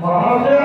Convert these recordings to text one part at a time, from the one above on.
वहाँ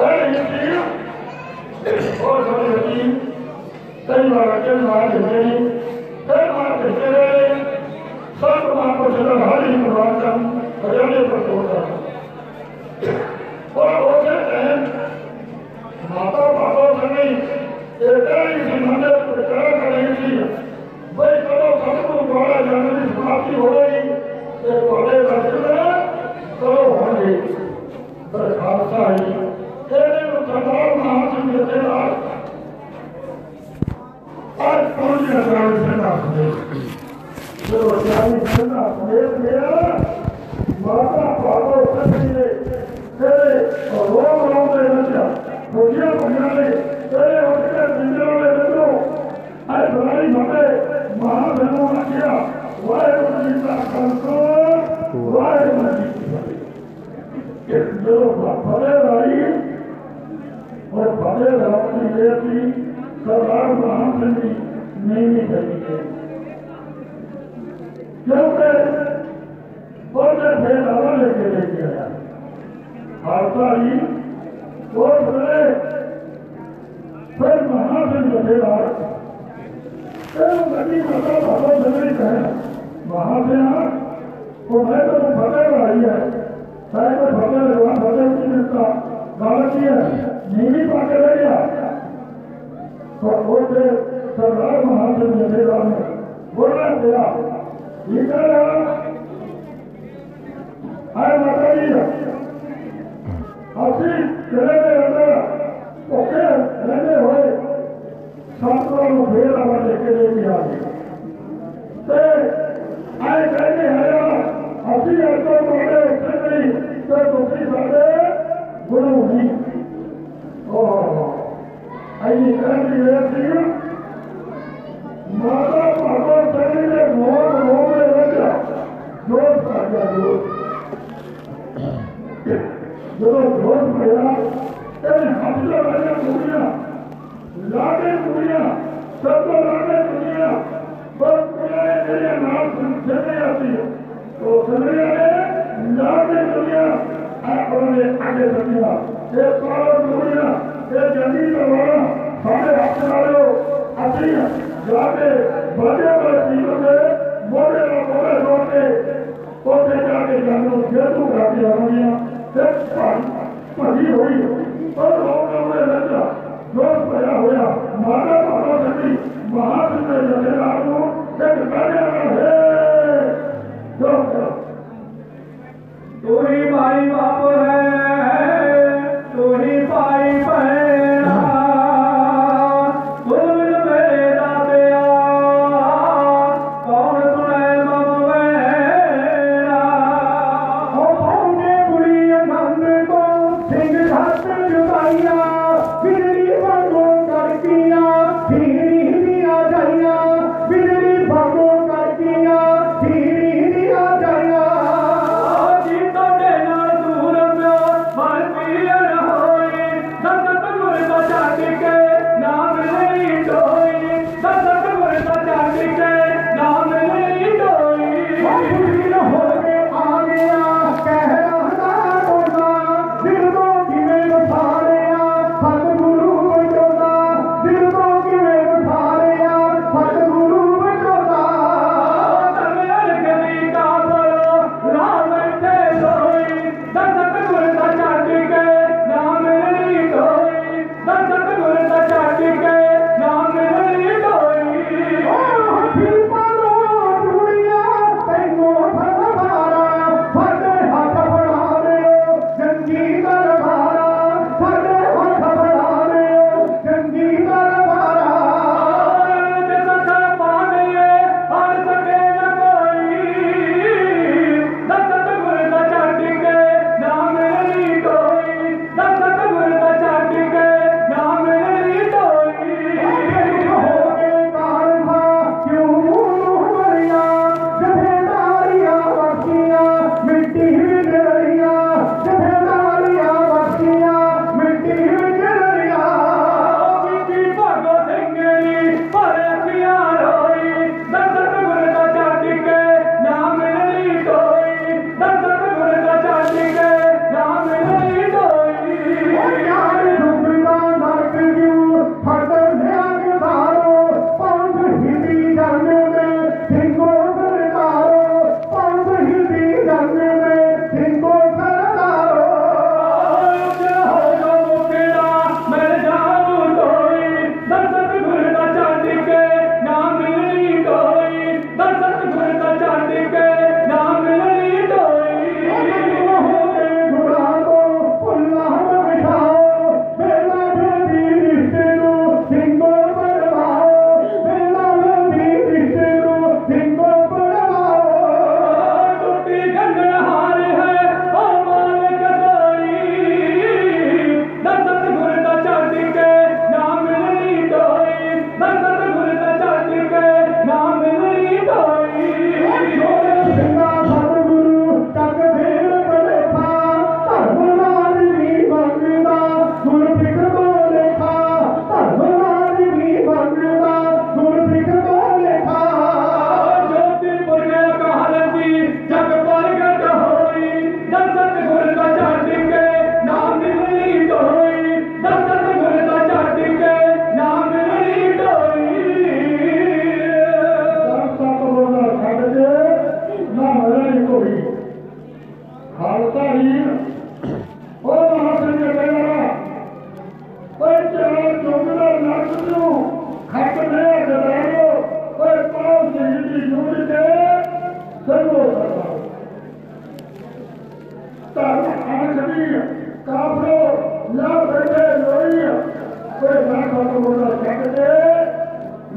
二零一零，二零一零，再过一年嘛，就。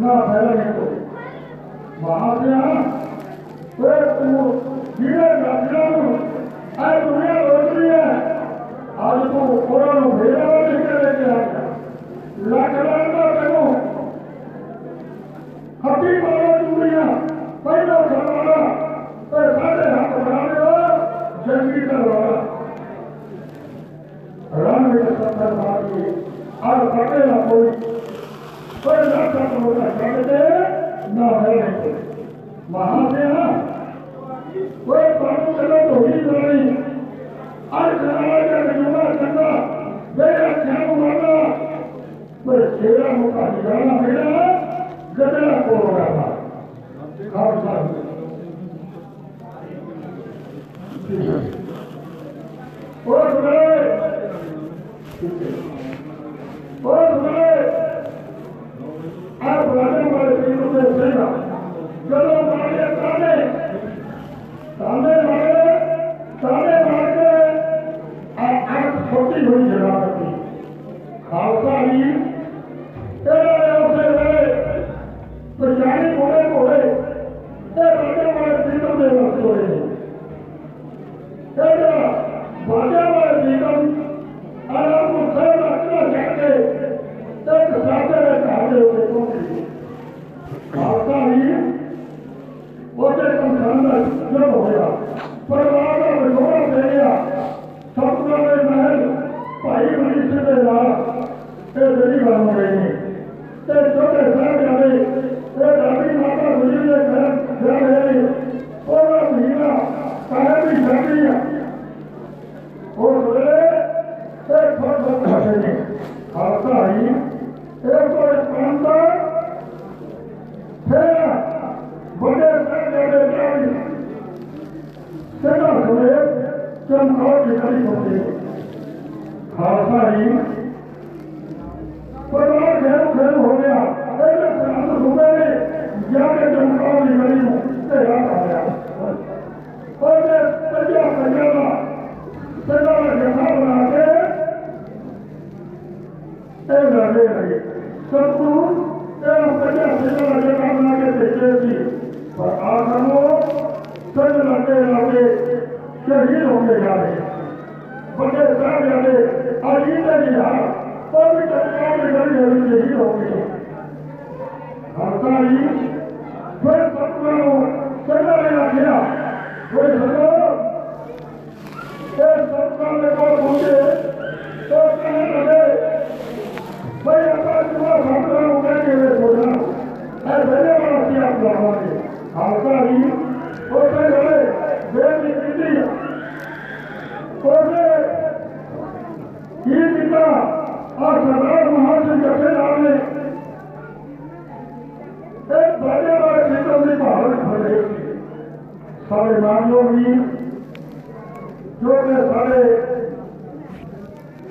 इतना फैला देखो तो। वहाँ से हम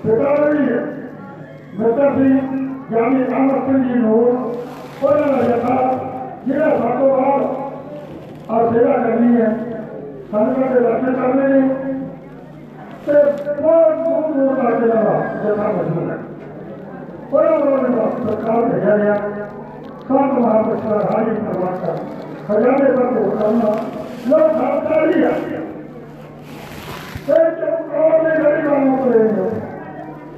bedariye metasi yani anasını nur bana yata yine sakı var asira geliye sanma de lakşe karne te बहुत दूर दूर लाके लगा जैसा मज़बूत है बड़ा बड़ा सरकार भेजा गया सात महापुरस्कार हाजिर करवा कर हजारे तक को करना यह सावधानी है गरीब आंगों को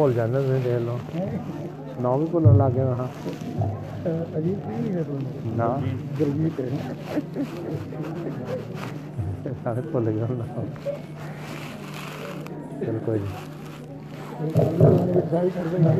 ਭੁੱਲ ਜਾਂਦਾ ਤੁਸੀਂ ਦੇਖ ਲਓ। ਨਾਂ ਵੀ ਭੁੱਲਣ ਲੱਗ ਗਿਆ ਹਾਂ ਅਜੀਤ ਨਹੀਂ ਹੈ ਤੁਹਾਨੂੰ ਨਾ। ਗੁਰਜੀਤ ਹੈ ਸਾਰੇ ਭੁੱਲ ਗਏ ਹੁਣ। ਚਲ ਕੋਈ ਨਹੀਂ ਸਾਈ ਕਰਦੇ ਹਾਂ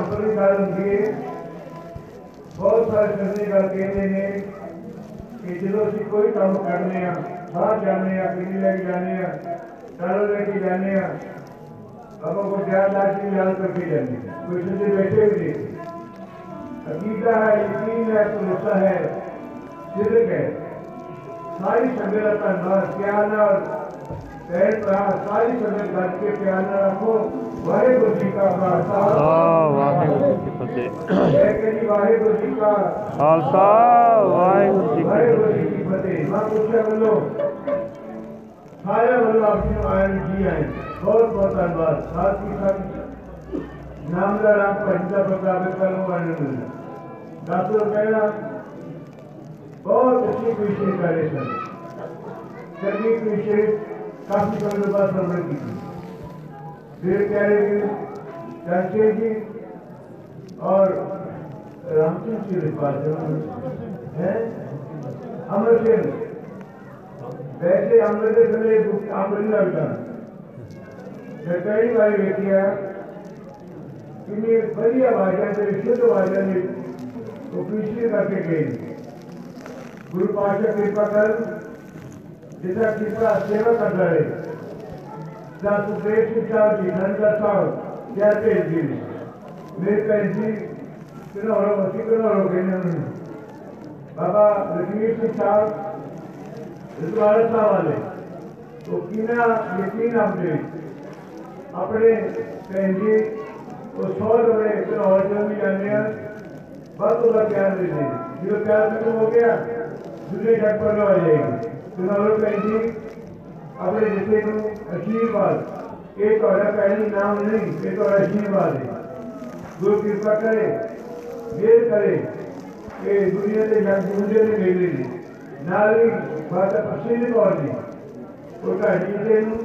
कंपनी कारण किए बहुत सारे करने का कहते हैं कि जो अभी कोई काम करने हैं बाहर जाने हैं दिल्ली लेके जाने हैं चारों लेके जाने हैं बाबा को चार लाख की याद करके जाने कुछ से बैठे हुए नहीं। अकीदा है, यकीन है तो भरोसा है सिर्फ़ है। सारी सम्मेलन का नाम क्या ना सहित प्राण सारी समय घट के प्यार न रखो वाहे गुरु जी का खालसा। वाहे गुरु जी फतेह जय करी वाहे गुरु जी का खालसा वाहे गुरु जी वाहे गुरु जी की फतेह माँ पूछे बोलो सारे बोलो आपने आयन जी आए बहुत बहुत धन्यवाद साथ ही साथ नामदार आप पंचा प्रताप कर्म वर्णन डॉक्टर कहना बहुत अच्छी विशेष कार्य सर तकनीक विशेष കാർഷികരുടെ സംരക്ഷിക്കും തീർച്ചയായും जी और रामचंद्र जी के पास जो है अमर सिंह वैसे अमर के समय अमर लड़का सरकारी वाली बेटिया, इन्हें बढ़िया भाषा से, शुद्ध भाषा में वो पीछे करके गई गुरु पाशा कृपा कर जिसका किसका सेवा कर रहे डॉक्टर प्रेम साहब जी धनकर साहब जयपेश जी मेरे भैन जी किन्नौरों असी किन्नौरों कहने बाबा रजवीर सिंह इस बार साहब वाले। तो किना यकीन आपने। अपने भैन जी तो सौ रुपए किन्नौर जो भी जाने हैं। बस उधर तो प्यार दे जो तो प्यार खत्म हो गया। दूसरे जग पर आ जाएगी। ਜਦੋਂ ਪਿਆਰ ਖਤਮ ਹੋ ਗਿਆ ਦੂਜੇ ਜੱਟ ਪਰ ਆ ਜਾਏਗੀ ਕਿਨੋਂ ਭੈਣ ਜੀ ਆਪਣੇ ਜਿੱਥੇ ਨੂੰ ਆਸ਼ੀਰਵਾਦ ਇਹ ਤੁਹਾਡਾ ਪਹਿਲੀ ਨਾਮ ਨਹੀਂ ਇਹ ਤੁਹਾਡਾ ਆਸ਼ੀਰਵਾਦ ਹੈ ਗੁਰੂ ਕਿਰਪਾ ਕਰੇ ਮੇਰ ਕਰੇ ਕਿ ਦੁਨੀਆ ਦੇ ਜਗ ਜੁੰਦੇ ਨੇ ਮੇਲੇ ਨੇ ਨਾਲ ਹੀ ਬਾਤ ਪ੍ਰਸਿੱਧ ਕੌਰ ਜੀ ਉਹ ਕਹਾਣੀ ਦੇ ਨੂੰ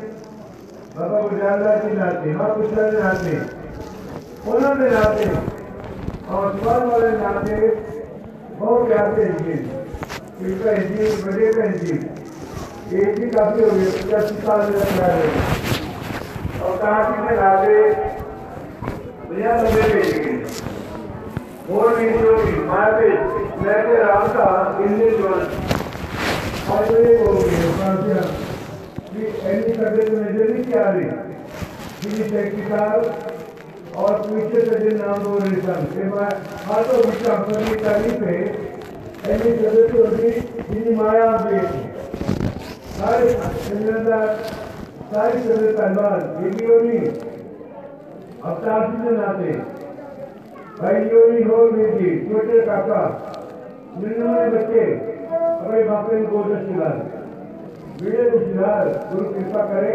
ਬਾਬਾ ਗੁਰਜਾਲਾ ਜੀ ਨਾਤੇ ਮਾ ਪੁੱਛਣ ਦੇ ਨਾਤੇ ਉਹਨਾਂ ਦੇ ਨਾਤੇ ਔਰ ਸਵਾਲ ਵਾਲੇ ਨਾਤੇ ਬਹੁਤ ਪਿਆਰ ਦੇ ਜੀ ਕਿ ਭੈਣ ਜੀ ਵੱਡੇ ਭੈਣ ਜੀ एक भी काफ़ी हो गई पचासी साल में लग रहे और कहा कि मैं राजे भैया भेज गए और भी जो माया पे मैं के राम का इंद्र जोन और तो ये हो गई काफिया कि ऐसी करते तो नज़र नहीं क्या रही सेक्रेटरी साहब और पीछे से जिन नाम बोल रहे सन के मैं हाथों बिचा अपनी तारीफ़ है। ऐसी करते तो जिन्हें माया बेटी सारे संगत सारी संगत धन्यवाद बेटियों ने नाते भाइयों हो बेटी छोटे काका निन्यानवे बच्चे अपने बाप ने गोद वीडियो को गुरु कृपा करे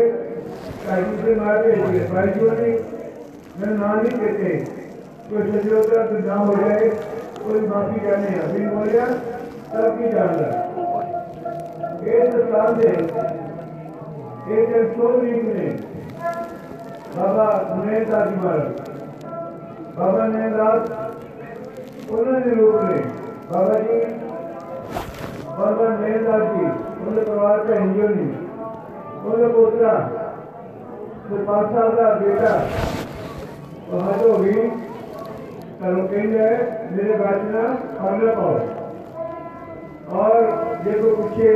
काजी से मार भेजिए मैं ना कहते कोई संजोता तो ना हो जाए कोई माफ़ी करने अभी हो गया तब की जान रहा एक साल एक एक चौधरी में बाबा नैनदास जी महाराज, बाबा नैनदास उन्होंने रूप में बाबा जी, बाबा नैनदास जी, उनके परिवार का हिंदू नहीं उनका पोतरा तो पाँच साल का बेटा, वहाँ तो भी करो केंद्र मेरे बाजना पागला पाओ और ये तो पूछे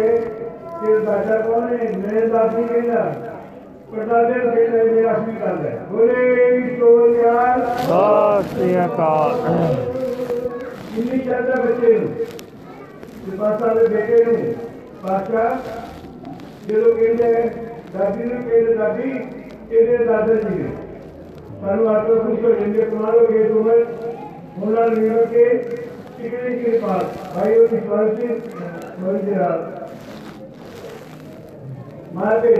कि दादा कौन है? मैंने दादी कहना कहना मेरा है। बोले तो यार इन्हीं बच्चे साल बेटे लोग दादी ने दादी सानू खुश हो। जाएँगे तुम्हारों के तुम्हें होना के सिगरेट के पास भाइयों की स्वास्थ्य मारते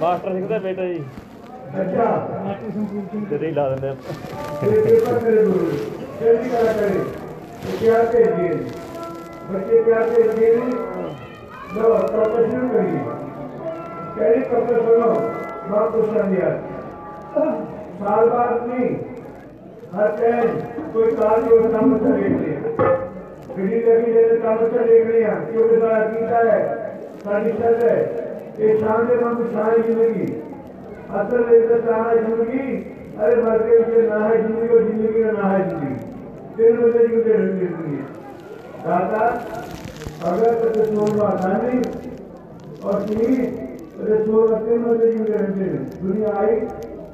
ਮਾਸਟਰ ਸਿੰਘ ਦਾ ਬੇਟਾ ਜੀ ਅੱਛਾ ਜਦੇ ਹੀ ਲਾ ਦਿੰਦੇ ਪਿਆਰ ਤੇ ਜੀ ਬੱਚੇ ਪਿਆਰ ਤੇ ਜੀ ਲੋ ਪ੍ਰੋਫੈਸ਼ਨਲ ਕਰੀ ਕਹਿੰਦੇ ਪ੍ਰੋਫੈਸ਼ਨਲ बच्चे क्या के दिए लो प्रॉपर शुरू करिए कैरी बहुत दिया। साल बाद नहीं हर टाइम कोई कार्य योजना में से देख लिया बिजली लगी जैसे काम से देख लिया क्योंकि सारा गीता है सारी शर्त है ये शाम से हम सारी ज़िंदगी। असल लेकर सारा ज़िंदगी। अरे मर के उसे ना है ज़िंदगी और ज़िंदगी का ना है ज़िंदगी। बजे की उसे रंग ज़िंदगी दादा, अगर तो सोन आसानी और तीन तो हैं तीन बजे की उसे रंग दुनिया आई,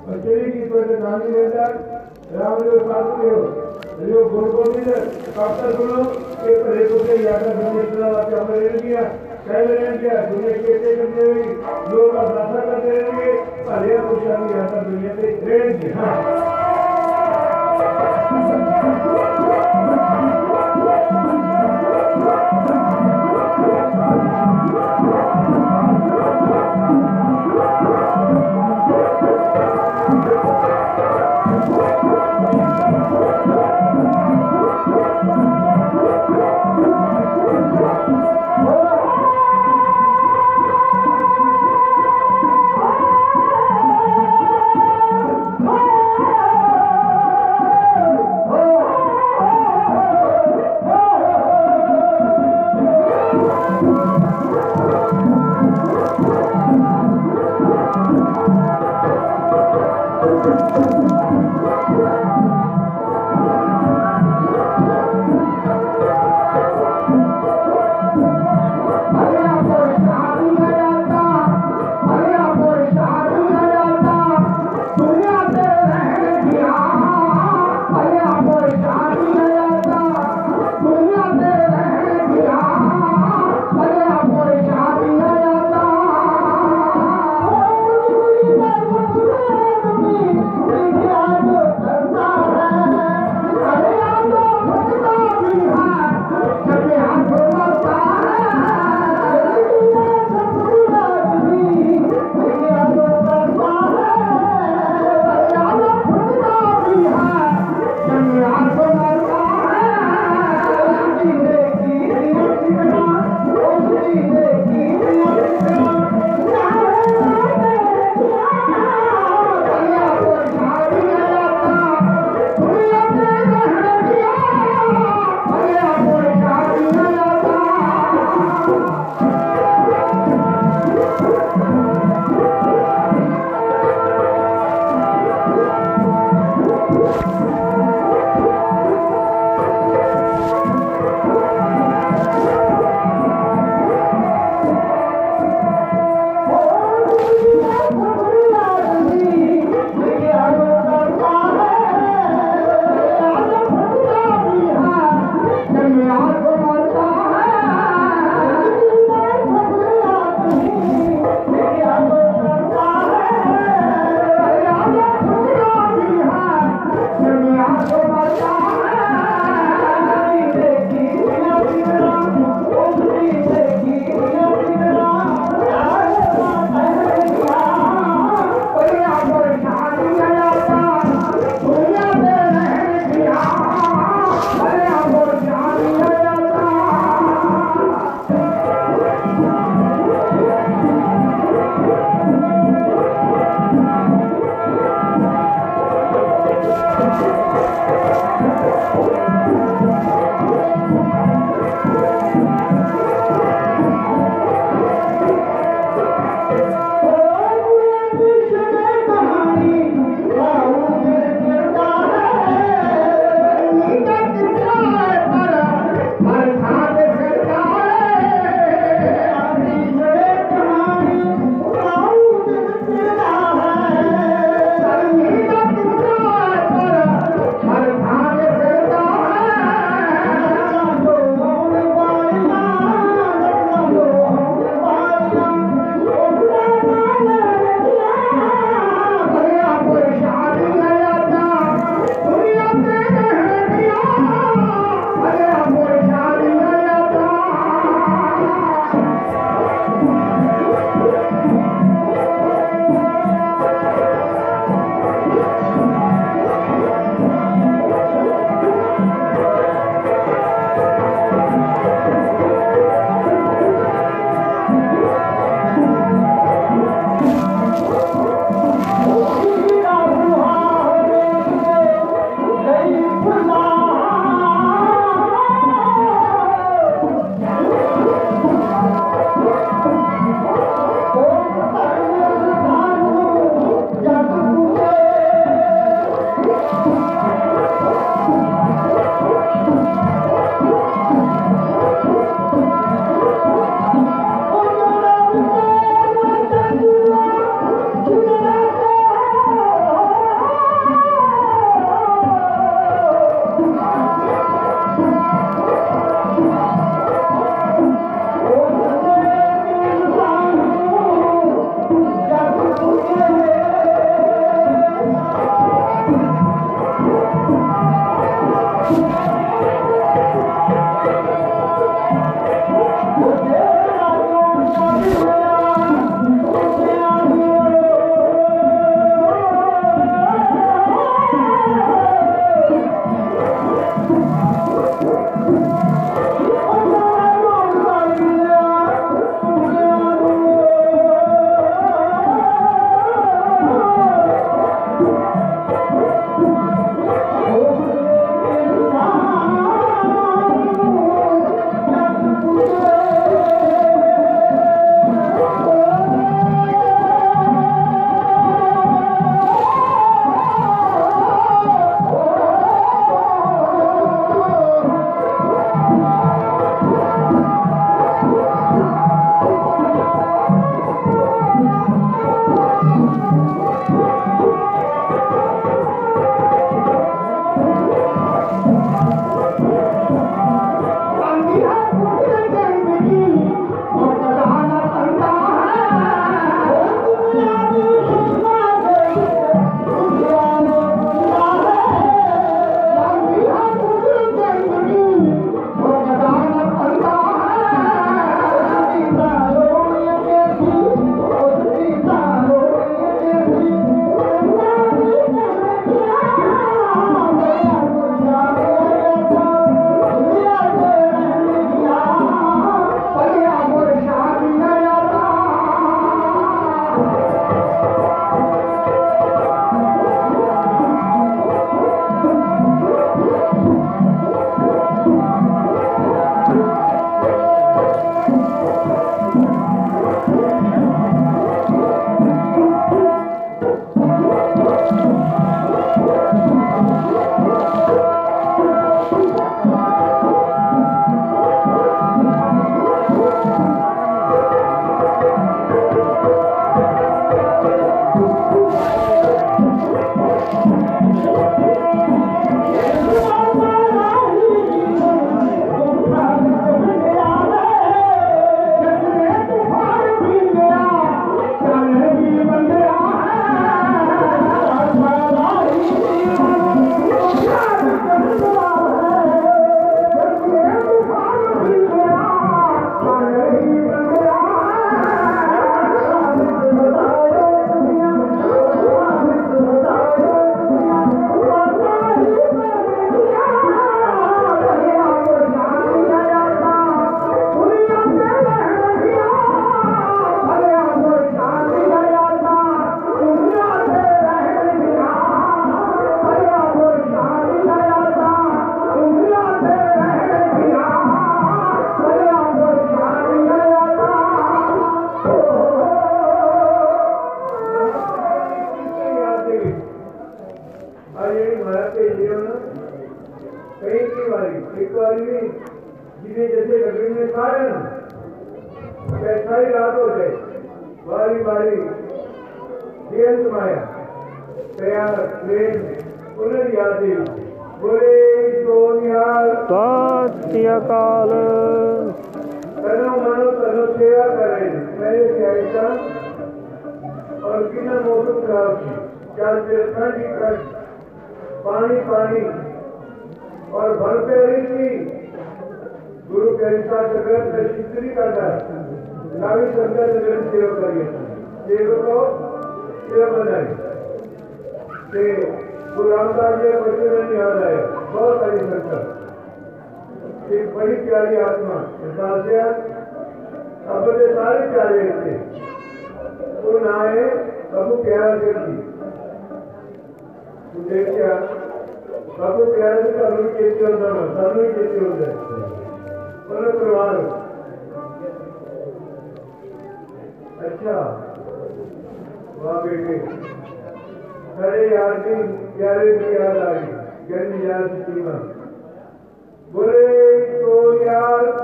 और चली गई तो रहता रामदेव साधुदेव जो गुरुगोविंद काप्तर सुनो के पर एक से यात्रा के लिए आपके हमने ले लिया। कह रहे किया दुनिया के ते करते हुए लोग आशा करते रहेंगे। भले खुशहाली यात्रा दुनिया से रहेंगे हाँ।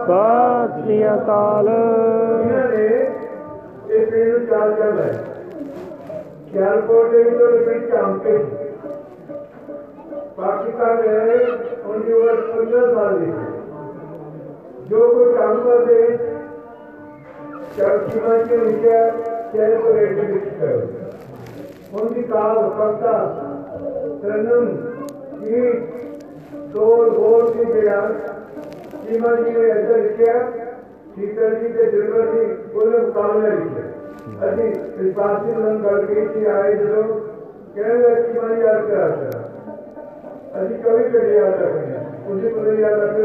यार ਸਤਿ ਅਕਾਲ ਇਹਨਾਂ ਨੇ ਇਹ ਪਿੰਡ ਨੂੰ ਚਾਲ ਚੱਲ ਹੈ ਖਿਆਲਕੋਟ ਦੇ ਵਿੱਚ ਪਿੰਡ ਚਾਂਕੇ ਪਾਕਿਸਤਾਨ ਦੇ ਉਹਦੀ ਉਮਰ 15 ਸਾਲ ਦੀ ਸੀ। ਜੋ ਕੋਈ ਕੰਮ ਕਰਦੇ ਚਰਚੀ ਮਾਂ ਕੇ ਲਿਖਿਆ ਚੈਨ ਕੋ ਰੇਟ ਵਿੱਚ ਕਰੋ ਉਹਦੀ ਕਾਲ ਪੱਕਾ ਤਰਨਮ ਕੀ ਤੋੜ ਗੋਲ ਦੀ ਬਿਆਨ सीमा जी ने ऐसा लिखा शीतल जी के दिलवर जी बोले मुकाबला लिखा अभी इस बात से मन कर गई थी आए जो कहने लगे सीमा जी याद करा था अभी कभी कभी याद रखेंगे। को नहीं याद रखे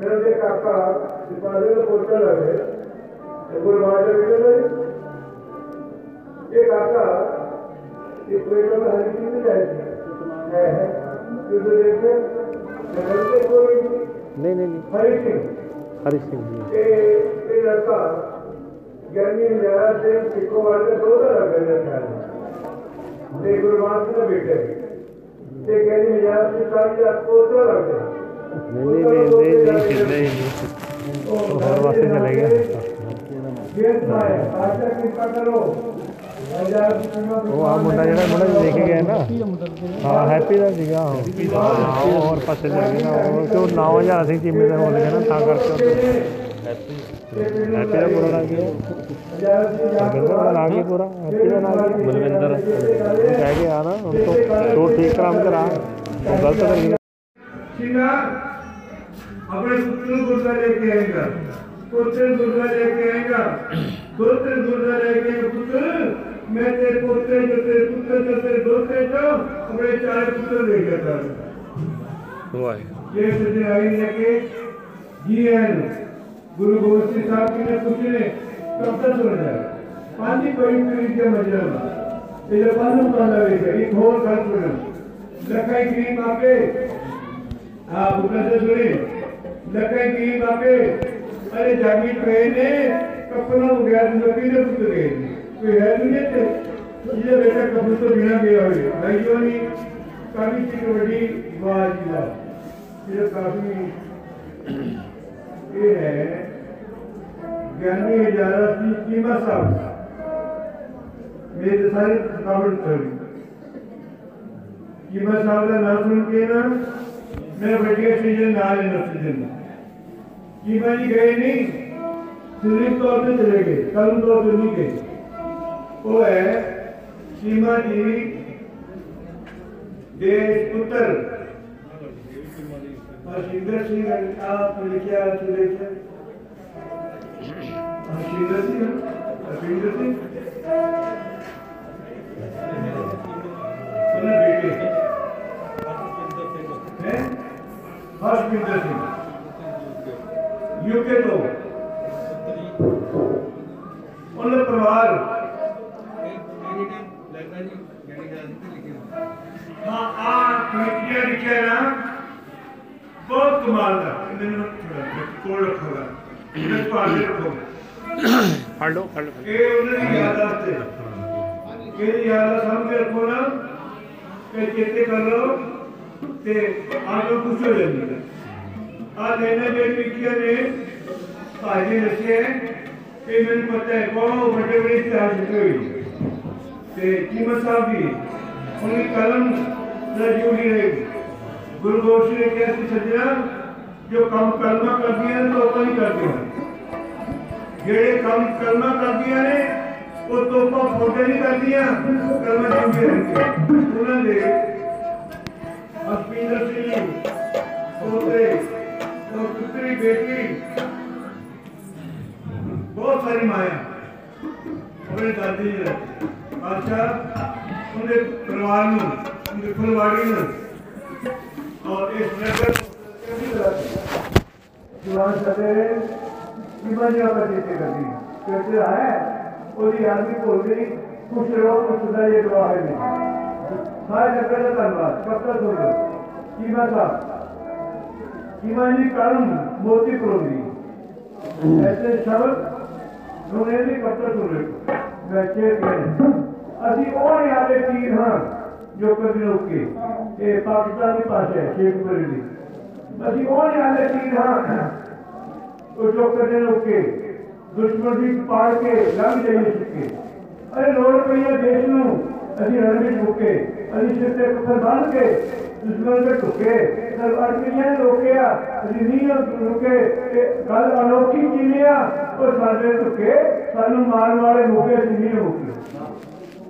मेरा आपका इस बात में पोस्टर लगे तो बोल बात लगे ये काका ये पेटों में हरी चीज़ जाएगी। है तो देखे से कोई नहीं नहीं नहीं। हरी सिंह। हरी सिंह जी। लड़का यानी मेरा से सिखों वाले दो तरह के लड़का हर वास्ते चले गए। ਉਹ ਆ ਮੁੰਡਾ ਜਿਹੜਾ ਮੁੰਡਾ ਦੇਖ ਕੇ ਗਿਆ ਨਾ। ਹਾਂ ਹੈਪੀ ਦਾ ਸੀਗਾ ਉਹ। ਹਾਂ ਉਹ ਹੋਰ ਪਾਸੇ ਲੱਗ ਗਿਆ। ਉਹ ਤੋਂ 9000 ਸਿੰਘ ਚੀਮੇ ਦਾ ਹੋ ਗਿਆ ਨਾ ਤਾਂ ਕਰਕੇ ਹੈਪੀ ਹੈਪੀ ਦਾ ਪੂਰਾ ਨਾਮ ਕੀ ਹੈ? ਬਲਵਿੰਦਰ ਦਾ ਨਾਮ ਕੀ ਪੂਰਾ? ਹੈਪੀ ਦਾ ਨਾਮ ਕੀ ਬਲਵਿੰਦਰ ਕਹਿ ਕੇ ਆ ਨਾ ਹੁਣ ਤੋਂ ਤੋਂ ਠੀਕ ਕਰਾਮ ਕਰਾ। ਉਹ ਗਲਤ ਕਰ ਗਿਆ ਸਿੰਘਾ ਆਪਣੇ ਪੁੱਤ ਨੂੰ ਗੁਰਦਾ ਲੈ ਕੇ ਆਏਗਾ। ਪੁੱਤ ਗੁਰਦਾ ਲੈ ਕੇ ਆਏਗਾ। ਪੁੱਤ ਗੁਰਦਾ ਲੈ ਕੇ ਪੁੱਤ। मैं तेरे पुत्र जो तेरे पुत्र जो तेरे दोस्त जो अपने चार पुत्र लेके आता हूँ। ये सज्जन आई लेके जी एन गुरु गोविंद सिंह साहब जी ने कुछ ने कब तक सुन जाए पाँच कोई पीढ़ी के मजर ये जो पाँच पाँच लगे एक और कर सुन लखाई की मापे आप ऊपर से सुने। लखाई की मापे अरे जागी पे ने कपड़ा हो गया लगी ने पुत्र गए कोई है नहीं ये बेटा कपड़ा तो बिना गया हुए भाइयों ने काफ़ी चीज़ बड़ी वाह जी वाह ये काफ़ी ये है ज्ञानी हजारा की कीमत साहब मेरे सारी थकावट कर कीमत साहब का नाम सुन के ना, मैं बढ़िया सीज़न ना लेना सीज़न कीमा जी गए नहीं, सिर्फ़ तौर पे चले गए, कल तौर पे नहीं गए। वो है जी, देश पुत्र। हरशिंदर सिंह आप लिखिया सुरेश हरशिंदर सिंह हरशिंदर सिंह हैं? हरशिंदर सिंह यूके तो। उन्हें परिवार ਤਾਂ ਆ ਕਮੇਟੀਆਂ ਲਿਖਿਆ ਨਾ ਬਹੁਤ ਕਮਾਲ ਦਾ। ਮੈਨੂੰ ਥੋੜਾ ਕੋਲ ਰੱਖੋਗਾ। ਇਹਨਾਂ ਪਾਸੇ ਰੱਖੋਗਾ। ਫੜ ਲਓ ਫੜ ਲਓ ਇਹ ਉਹਨਾਂ ਦੀ ਯਾਦ ਆਸਤੇ ਕਿਹੜੀ ਯਾਦ ਆ ਸਾਹਮਣੇ ਰੱਖੋ ਨਾ ਕਿ ਚੇਤੇ ਕਰ ਲਓ ਤੇ ਆਲੋ ਪੁੱਛੋ ਲੈਂਦੇ ਆ ਲੈਣੇ ਦੇ ਕਮੇਟੀਆਂ ਨੇ ਭਾਜੀ ਦੱਸਿਆ ਇਹ ਮੈਨੂੰ ਪਤਾ ਹੈ ਬਹੁਤ ਵੱਡੇ ਵੱਡੇ ਇਤਿਹਾਸ ਹੋਏ ਤੇ ਕੀਮਤ ਸਾਹਿਬ ਵੀ ਉਹਨੇ ਕਲਮ गुरु गोश ने कैसी सज्जना जो कम कर्मा कर दिया लोगों ही। कर दिया जेड़े कम कर्मा कर दिया ने वो तोपा फोटे नहीं कर दिया कर्मा जीवनी रहेगी उन्होंने हस्पिंदर सिंह पोते और तो पुत्री, बेटी, बहुत सारी माया। अपने दादी जी अच्छा उनके परिवार में। ਉਹਦੇ ਫੁਲਵਾੜੀ ਨੂੰ ਔਰ ਇਸ ਨਗਰ ਜਵਾਨ ਸਦੇ ਕਿਮਾਨੀ ਆਪਾਂ ਜੀਤੇ ਕਰਦੀ ਕਹਿੰਦੇ ਹੈ ਉਹਦੀ ਆਦਮੀ ਭੁੱਲ ਗਈ ਖੁਸ਼ ਰਹੋ ਕੁਛ ਦਾ ਇਹ ਦੁਆ ਹੈ ਨਹੀਂ ਸਾਰੇ ਨਗਰ ਦਾ ਧੰਨਵਾਦ ਕਬ ਤੱਕ ਹੋਗਾ ਕੀਮਾ ਸਾਹਿਬ ਕੀਮਾਨੀ ਕਰਮ ਮੋਤੀ ਕਰੋਗੀ ਐਸੇ ਸ਼ਬਦ ਸੁਣੇ ਦੀ ਕਬਰ ਸੁਣੇ ਵੈਸੇ ਕਿ ਅਸੀਂ ਉਹ ਯਾਦੇ ਤੀਰ ਹਾਂ ਜੋ ਕਦੇ ਰੁਕੇ ਇਹ ਪਾਕਿਸਤਾਨ ਦੀ ਭਾਸ਼ਾ ਹੈ ਸ਼ੇਖਪੁਰੀ ਦੀ ਅਸੀਂ ਉਹ ਯਾਦੇ ਤੀਰ ਹਾਂ ਉਹ ਜੋ ਕਦੇ ਰੁਕੇ ਦੁਸ਼ਮਣ ਦੀ ਪਾੜ ਕੇ ਲੰਘ ਜਾਈਏ ਸੁੱਕੇ ਅਰੇ ਲੋੜ ਪਈ ਹੈ ਦੇਸ਼ ਨੂੰ ਅਸੀਂ ਰਣ ਵਿੱਚ ਮੁੱਕੇ ਅਸੀਂ ਸਿਰ ਤੇ ਪੱਥਰ ਬੰਨ ਕੇ ਦੁਸ਼ਮਣ ਦੇ ਢੁੱਕੇ ਸਰ ਅਰਮੀਆਂ ਨੇ ਰੋਕਿਆ ਅਸੀਂ ਨਹੀਂ ਰੁਕੇ ਇਹ ਗੱਲ ਅਨੋਖੀ ਚੀਨੀਆ ਉਹ ਸਾਡੇ ਢੁੱਕੇ ਸਾਨੂੰ ਮਾਰਨ ਵਾਲੇ ਮੌਕੇ ਅਸੀਂ ਨਹੀਂ ਰੋਕੇ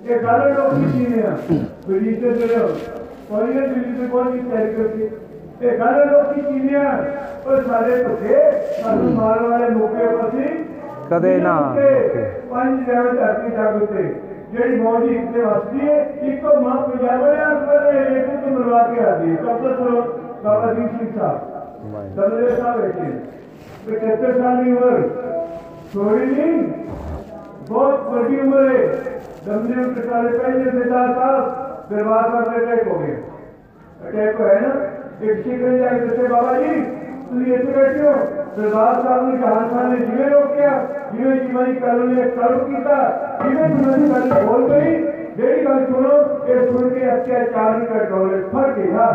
ਇਹ ਗੱਲ ਅਨੋਖੀ ਚੀਨੀਆ विजेते जयंत और ये विजेते कौन की तैयारी करती है एक एकादे लोग की चीनिया और सारे तो पछे असु मार वाले मुके पसी कदे ना पंच जयंत अति जागते। जेड मौजी इतने वस्ती है एक तो माँ को जावड़े आप पर एक तो मरवा के आ दिए कब तक तो चलो बाबा जी सिंह साहब दरजे साहब बैठे। कैसे साल नहीं उम्र। थोड़ी नहीं बहुत बड़ी उम्र है। दमदेव प्रकार पहले बेटा साहब फिर बार बार अटैक हो गया अटैक तो है ना? एक शीघ्र जाके तो बाबा जी तुम ये तो बैठे हो। फिर बार बार ने जहाँ था ने जीवे रोक किया जीवे जीवन कर्म ने की था जीवे तुमने कर्म बोल गई मेरी बात सुनो। ये सुन के अत्याचार का डोले फट गया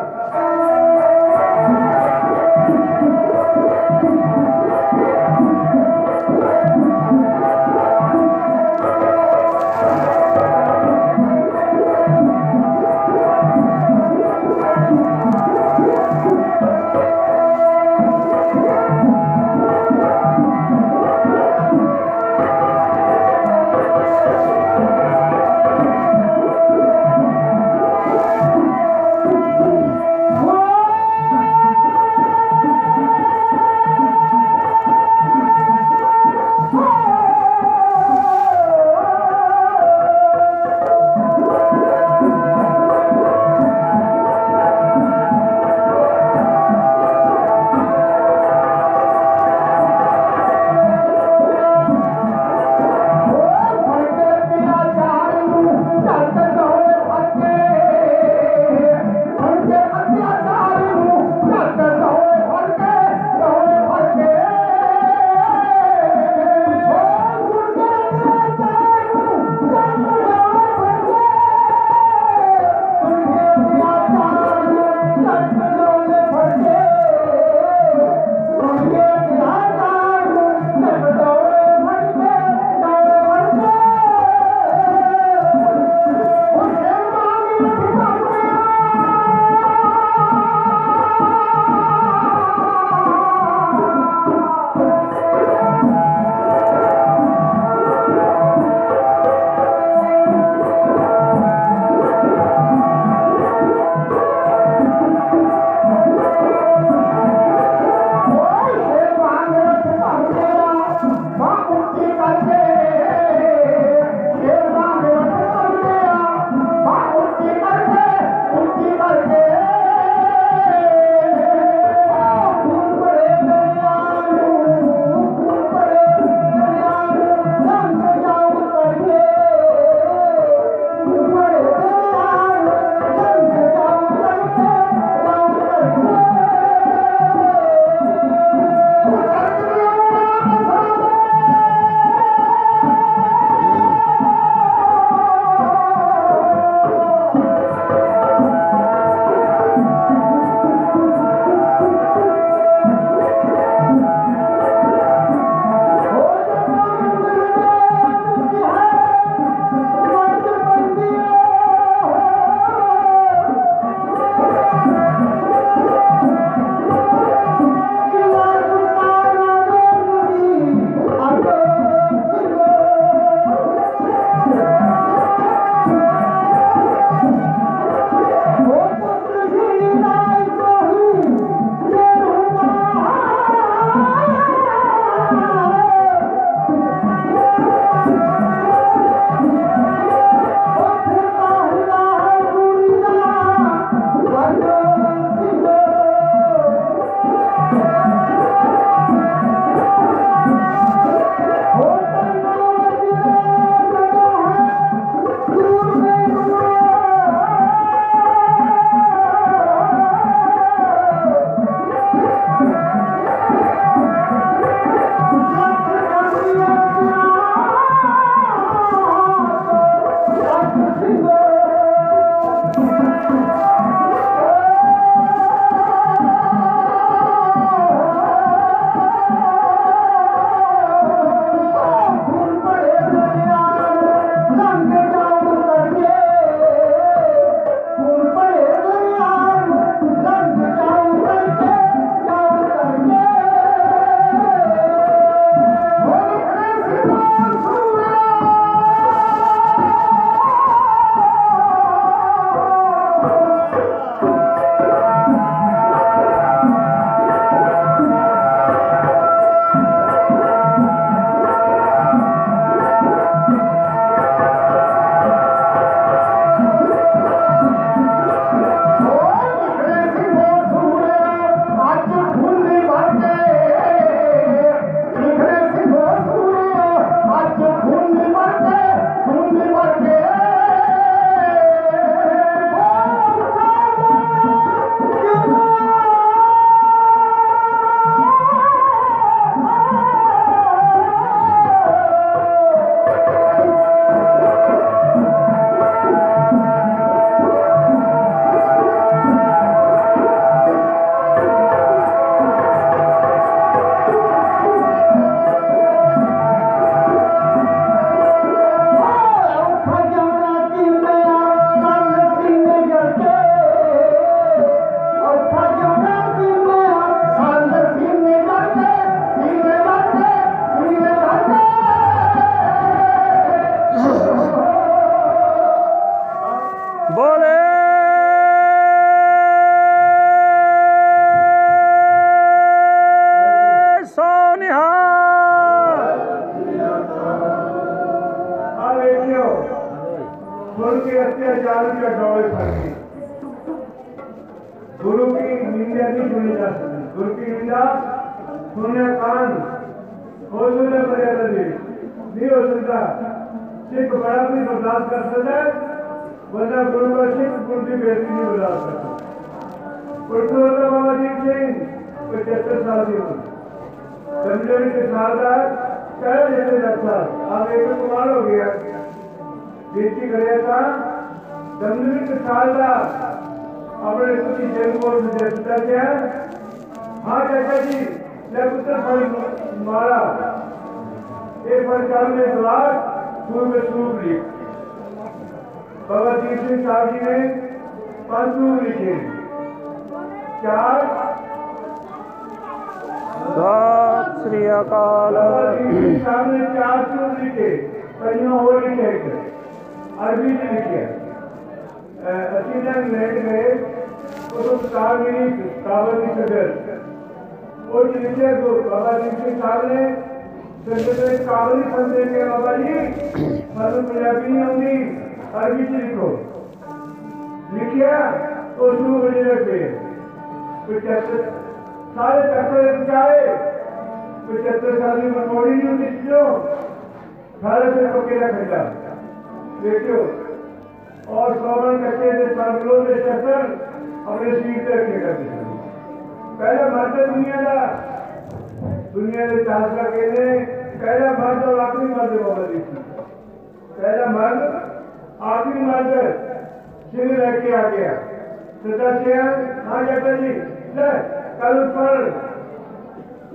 कल पर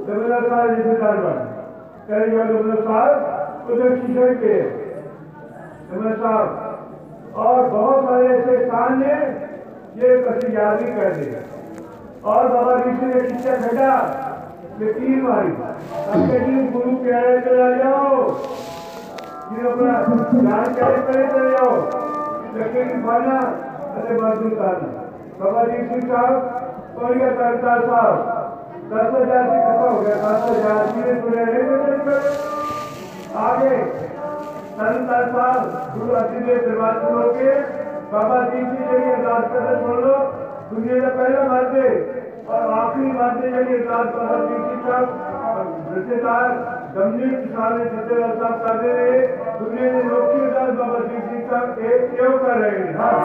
जमींदार साहब जैसे कार्बन कहीं मैं जमींदार साहब उधर किशन के जमींदार साहब और बहुत सारे ऐसे स्थान ने ये प्रतियादी कर दिया और बाबा ऋषि ने शिक्षा घटा ये तीन बारी। अपने दिन गुरु के आए चला जाओ। ये अपना ज्ञान प्यारे करे, चले जाओ। लेकिन खाना अरे बाजू करना। बाबा ऋषि साहब तोड़िया सरकार साहब दस हज़ार से खत्म हो गया दस हज़ार धीरे धीरे आगे सरकार साहब गुरु अतिदेव दरबार खोलो के बाबा दीप जी ज़रिए अरदास कदम खोल लो दुनिया का पहला मानते और आखिरी मानते ज़रिए अरदास बाबा दीप जी का रिश्तेदार गंभीर किसान ने जितने अरदास करते रहे दुनिया में लोग की अरदास बाबा दीप जी का एक योग कर रहे हैं। हाँ।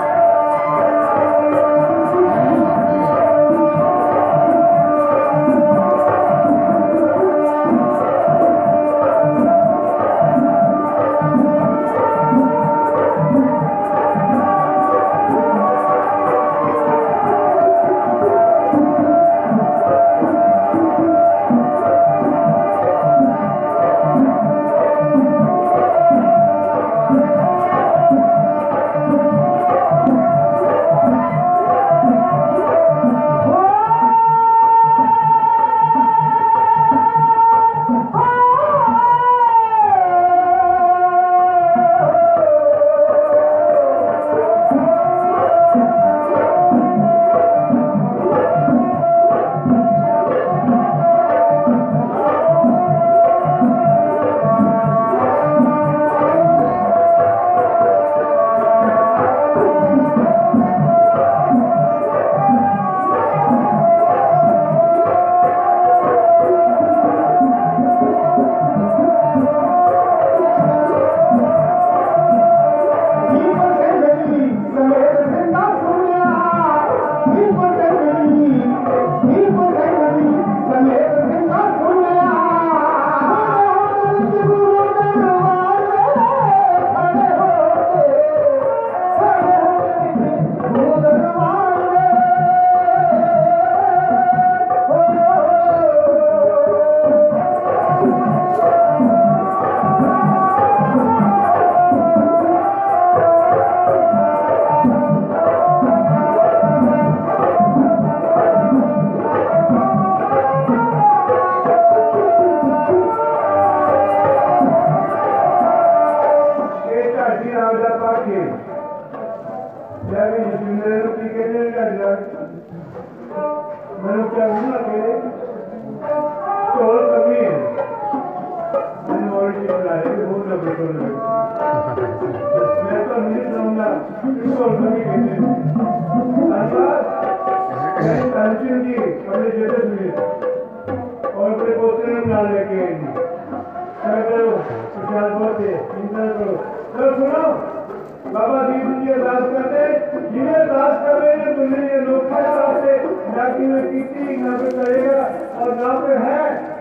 बाकी में टीचिंग ना कोई करेगा। और ना कोई है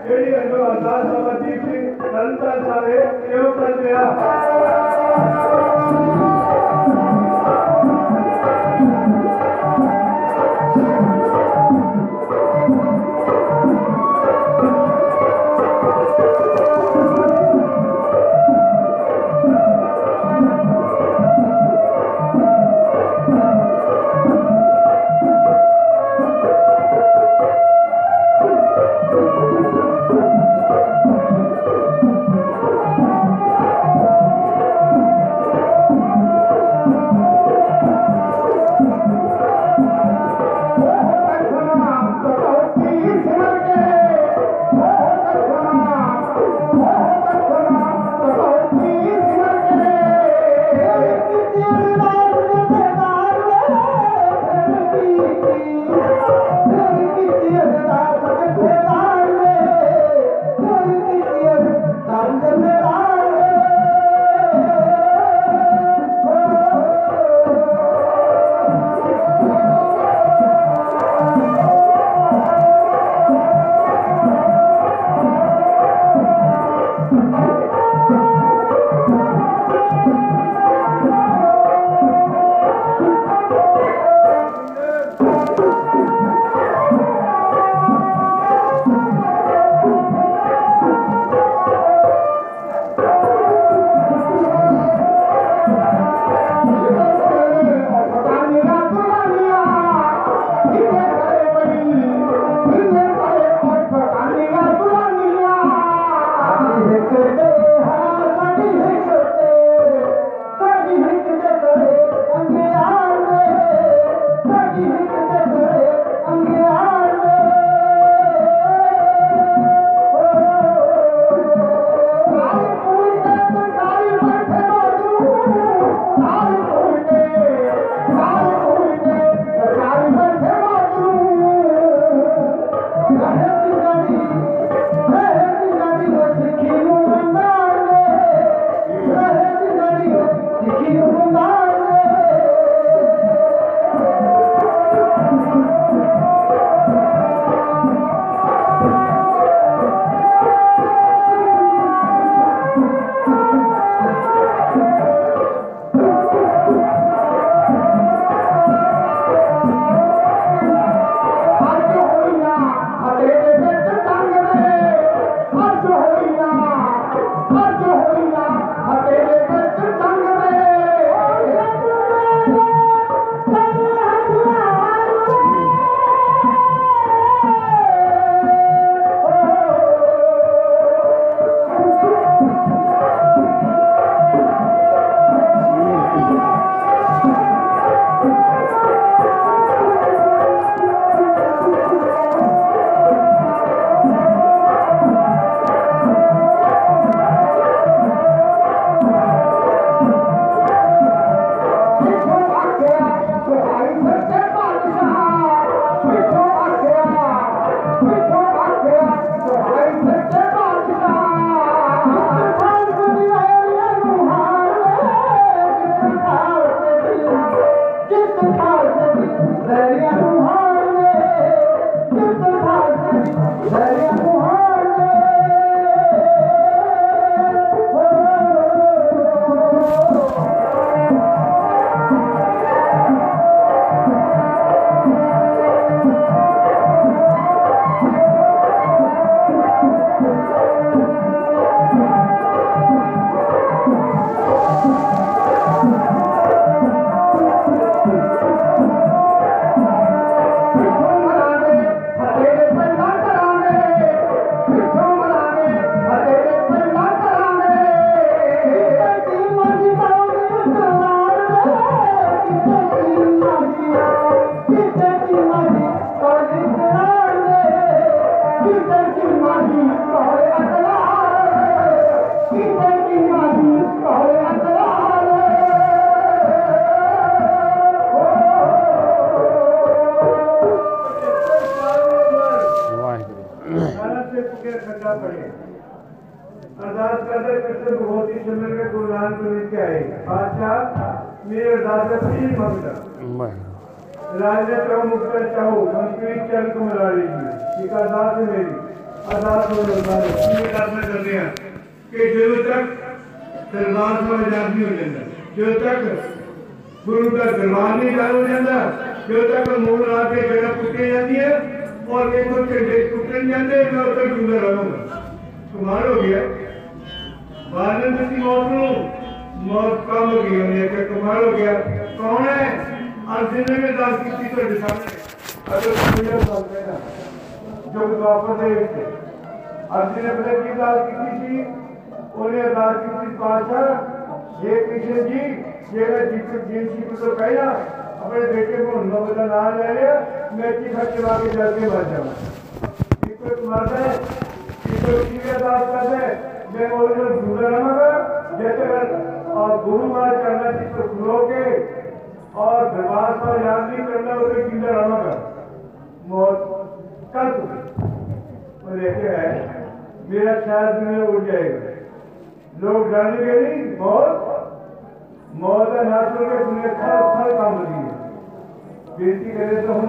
यही अनुभव आज़ाद साहब दीप सिंह तरन एवं कर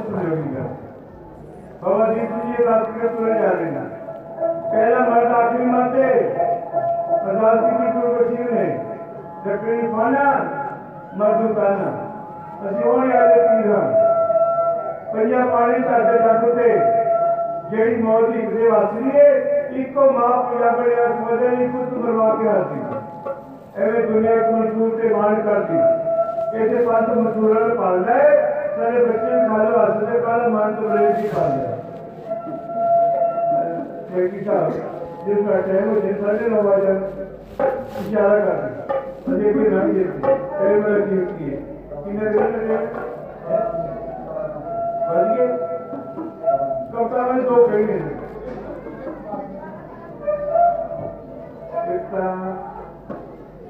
प्रतियोगिता बाबा जी की बात जा रही ना पहला मर्द आखिरी मत है प्रधान की पूर्वशील है तकड़ी पाना मर्दू पाना પછી ઓણ યાદ પીરા પૈયા પાણી તાજે તાકતે જેડી મોદી વિદે વાસરીએ ઇકો મા પીડા બડે અર્થ મદે ઇકો તુમરવા કે આસી એવે દુનિયા કો મજબૂર તે બાણ કરતી એતે પાંચ મજબૂરન પાલને मेरे बच्चे खा लो हंसने कल मन तो रहे की पा लिया ठीक ही। साहब जिस बैठे हैं मुझे साढ़े नौ बजे इशारा कर दिया मुझे कोई नाम दे पहले मेरा जीव की है। किन्हें रहे हैं? बल्कि कप्तान ने दो कहीं नहीं कितना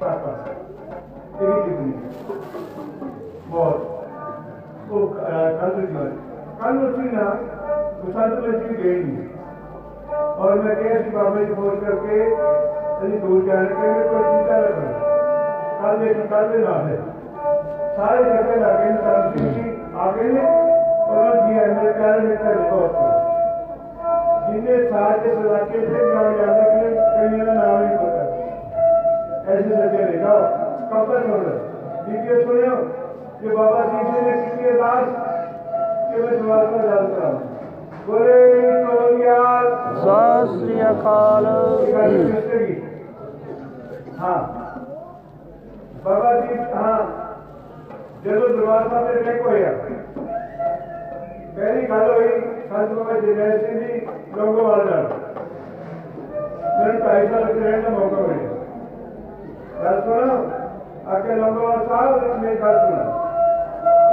पापा, तेरी कितनी बहुत। कांग्रेस कांग्रेस ना मुसाद में जी गई नहीं। और मैं कह कि बाबा जी फ़ोन करके यदि दूर जाने के लिए कोई चिंता न करें कल में कल में ना है। सारे घर में लागे इंसान की आगे ने और जी एम एल कार में कर रिपोर्ट कर जिन्हें सारे सजा के लिए गाँव जाने के लिए कहीं ना नाम नहीं पता ऐसे सजे देखा कब तक हो रहा है ठीक है सुनियो कि बाबा जी ने किसी लाश के मैं द्वार पर डालता हूँ। बोले कलोनियाल शास्त्रीय काल हाँ। बाबा जी हाँ। जब दरबार साहब ने देखो यार पहली गल हुई संत बाबा जगह सिंह जी लोगों वाला मेरे ढाई साल रहने का मौका मिला। गल सुनो आके लंबोवाल साहब मेरी गल सुना।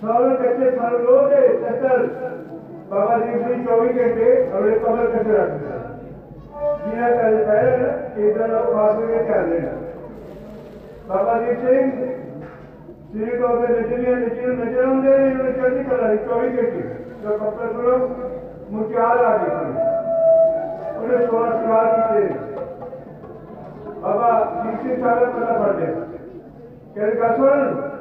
श्रावण करते श्रावण लोग तत्काल बाबा जी चौबीस घंटे और कमर करते रखते बिना चाले पाया ना इधर पास में चाल लेना बाबा दीप सिंह श्री को नज़र नज़र नज़र होंगे इन्होंने चलती कला चौबीस घंटे। जो कपड़ा सुनो मुझे हाल आ गई उन्हें सोलह सुधार की बाबा दीप सिंह साहब पता पड़ गया कह रहे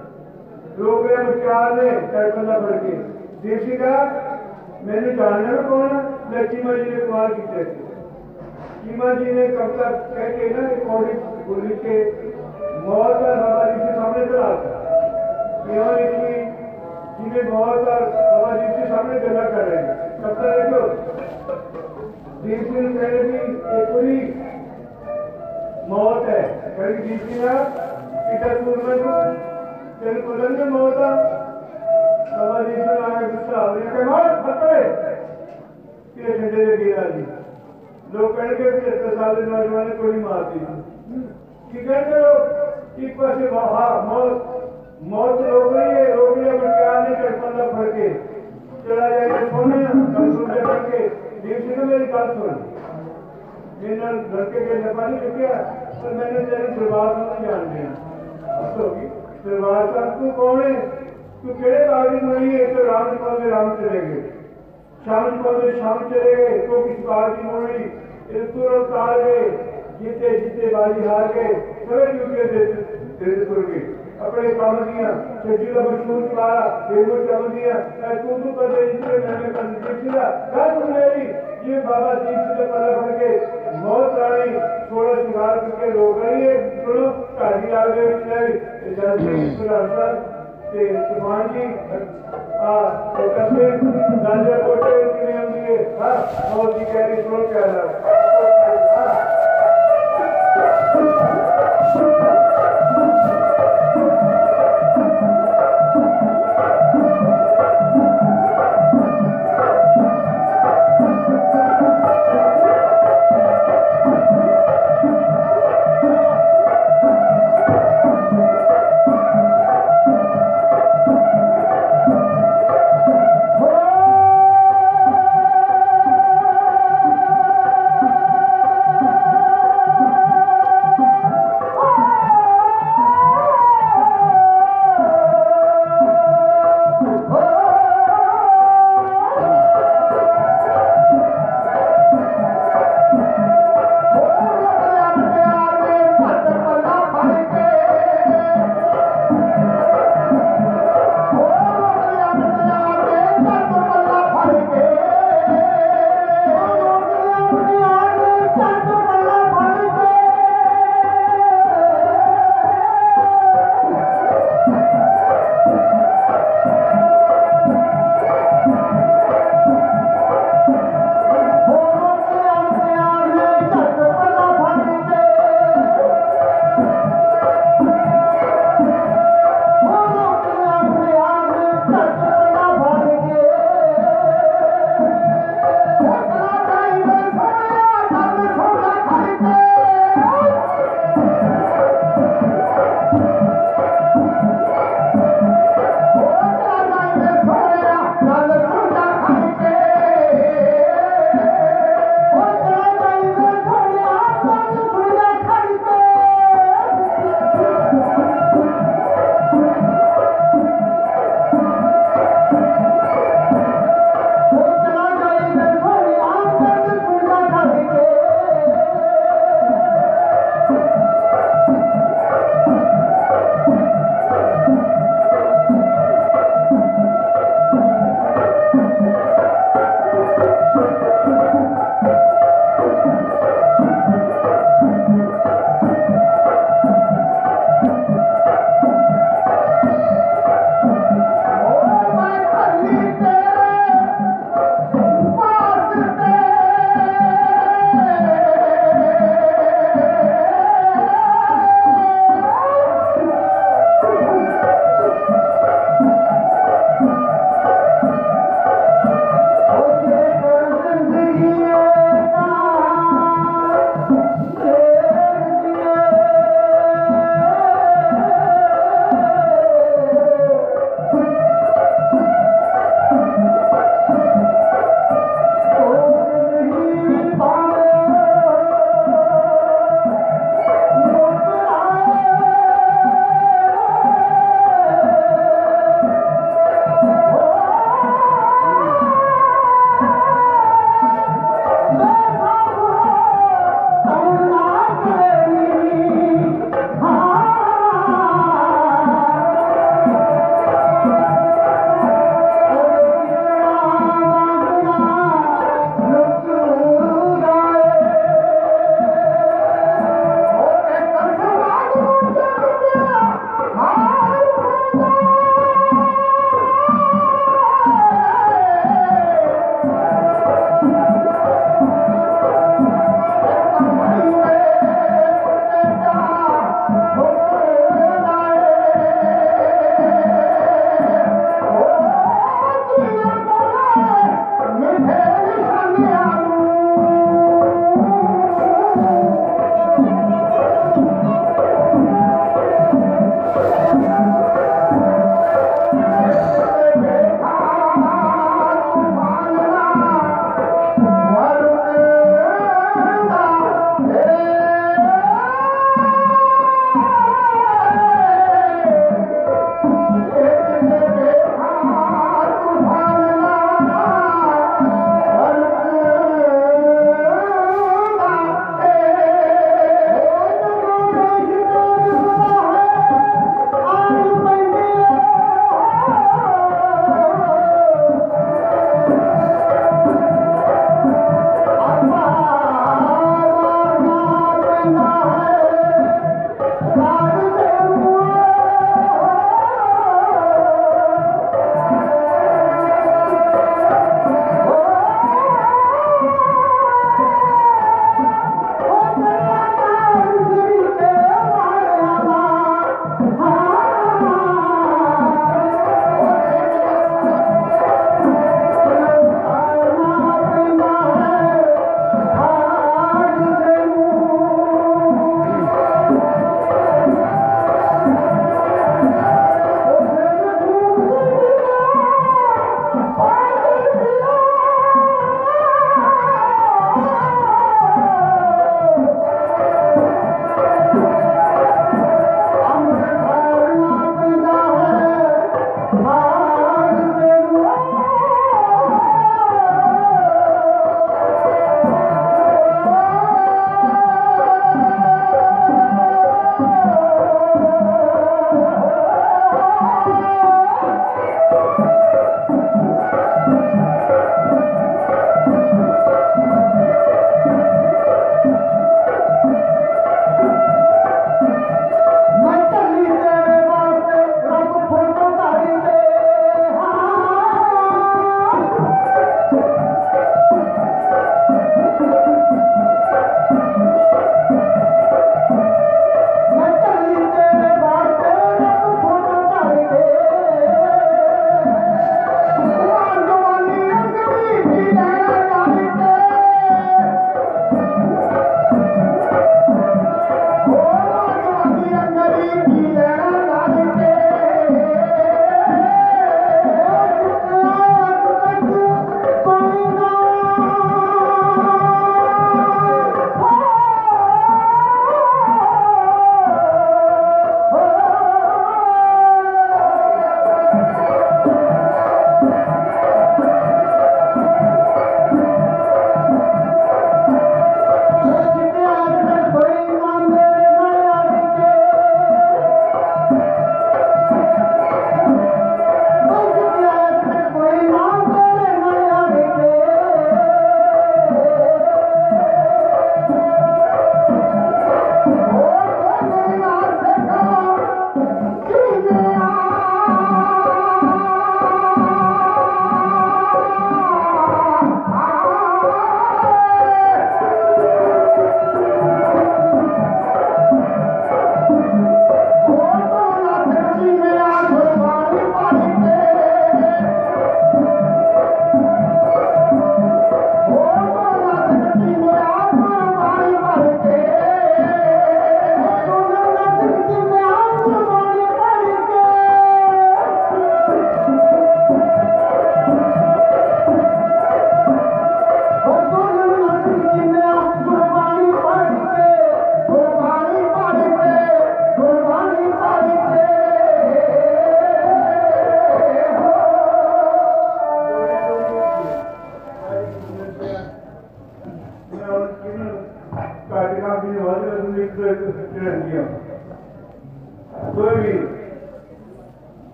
लोग विचार ने सरपंच बन के देसी का मैंने जानने में कौन मैं चीमा जी ने कुमार की तरह चीमा जी ने कविता कह के ना रिकॉर्डिंग बोली के मौत का बाबा जी के सामने चला था यहाँ लिखी जिन्हें मौत का बाबा जी के सामने गला कर रहे हैं। कविता देखो देसी ने कहे कि एक पूरी मौत है। कहीं देसी ना पिता पूर्वज તેને કોલંગે મોટા તમારી પર આ ગુસ્સા આવે કે વાત ફટે કે ઠંડે ગીરાજી लोग कह के भी सत्तर साल के नौजवान को नहीं मारती। कि कहते लोग एक बार से बाहर मौत मौत तो रोक रही है रोक रही है बट आने के कर पल्ला फड़ के। चला जाएगा सोने कंट्रोल से करके देवसी ने मेरी बात सुन। मैंने लड़के के नेपाली लिख गया और मैंने तेरी शुरुआत नहीं जान दिया। तो होगी ਦਰਬਾਰ ਨੂੰ ਨਹੀਂ ਜਾਣਦੇ ਬਸ ਹੋ ਗਈ ਦਰਬਾਰ ਸਾਹਿਬ ਤੂੰ ਕੌਣ ਹੈ ਤੂੰ ਕਿਹੜੇ ਕਾਗਜ਼ ਨੂੰ ਨਹੀਂ ਹੈ ਤੇ ਰਾਮ ਜੀ ਕੋਲ ਰਾਮ ਚਲੇ ਗਏ ਸ਼ਾਮ ਜੀ ਕੋਲ ਸ਼ਾਮ ਚਲੇ ਗਏ तो किस बात की मोड़ी इस तुरंत आ गए जीते जीते बाजी हार गए सवे चुके थे तेरे तुर गए अपने काम दिया छज्जी का मशहूर चलाया फिर वो चल दिया ऐ तू तू कर दे इसलिए मैंने कर दी सीधा गल सुन मेरी ये बाबा दीप सिंह के पल्ले फड़ के बहुत सारे थोड़ा सुधार करके लोग हैं। ये हम्म। सुनो ढाई लाख के ते सुभान जी आ कस्बे राजा कोटे की ने हम दिए। हाँ जी कह रही सुन क्या रहा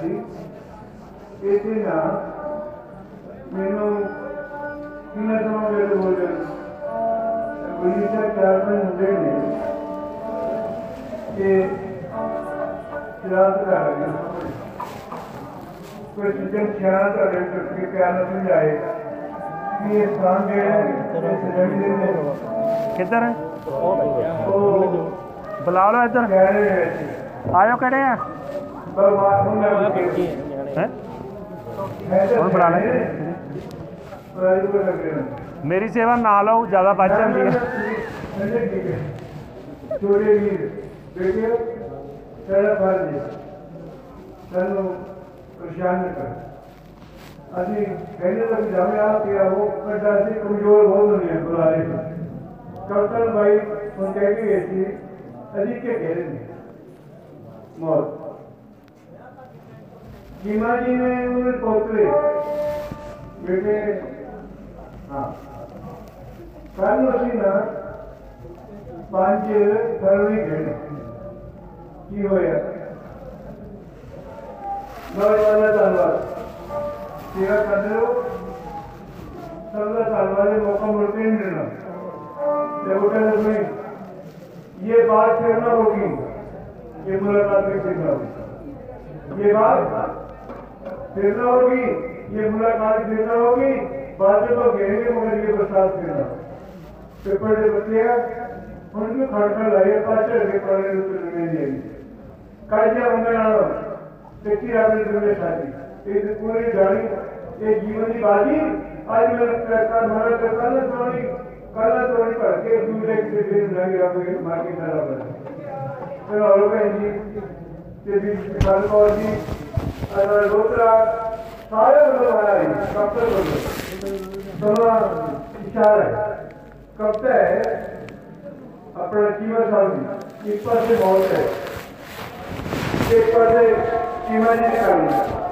ਸੀ ਇਸੇ ਨਾ ਮੈਨੂੰ ਕਿੰਨਾ ਸਮਾਂ ਵੇਲੇ ਬੋਲ ਰਹੇ ਗੁਰੂ ਸਾਹਿਬ ਚਾਰ ਪੰਜ ਹੁੰਦੇ ਨੇ ਕਿ ਯਾਦ ਕਰ ਰਹੇ ਕੋਈ ਸਿੱਧਮ ਖਿਆਲ ਤੁਹਾਡੇ ਕਰਕੇ ਪਿਆਰ ਨਾਲ ਸਮਝਾਏ किधर बुला लो इधर। आयो कड़े हैं? और बुला लें। मेरी सेवा ना लो ज़्यादा बच जाती है। परेशान ਅਸੀਂ ਕਹਿੰਦੇ ਤਾਂ ਜਾਵੇਂ ਆ ਕਿ ਉਹ ਕੱਡਾ ਸੀ ਕਮਜ਼ੋਰ ਬਹੁਤ ਹੁੰਦੇ ਬੁਲਾਰੇ ਕਪਟਨ ਭਾਈ ਉਹ ਕਹਿ ਕੇ ਗਏ ਸੀ ਅਸੀਂ ਕੀ ਕਹਿ ਰਹੇ ਨੇ ਮੌਤ ਜੀਮਾ ਜੀ ਨੇ ਉਹਨੇ ਪੋਤਰੇ ਬੇਟੇ ਹਾਂ ਕੱਲ ਨੂੰ ਅਸੀਂ ਨਾ ਪੰਜ ਫਰਵਰੀ ਗਏ ਕੀ ਹੋਇਆ ਨੌਜਵਾਨਾਂ ਦਾ सेवा करते हो? सबला सालवारे मौका मिलते ही देना। डेवटर में ये बात करना होगी। ये मुलाकात में सीखना होगी। ये बात देना होगी। ये मुलाकात देना होगी। बाद में तो गहरे के मगर ये बरसात देना पेपर डे बच्चे उनके खड़खड़ लाइए पाँच लड़के पढ़ने में जाएँगे। काजिया मंगल आना देखिए आपने तुम्हें शादी। એ પૂરી જાણી એ જીવનની બાજી આજ મેં કરતા મારા કરતા ને તોણી કલા તોણી પર કે દૂરે કે દે લાગી આપણે બાકી ના લાગે તો અરવિંદજી તે બી કાલકોજી અને રોતરા સારા બોલો મારા ડોક્ટર બોલો સવા ઇશારા कब है अपना जीवन सामने एक पर से बहुत है एक पर से जीवन जी का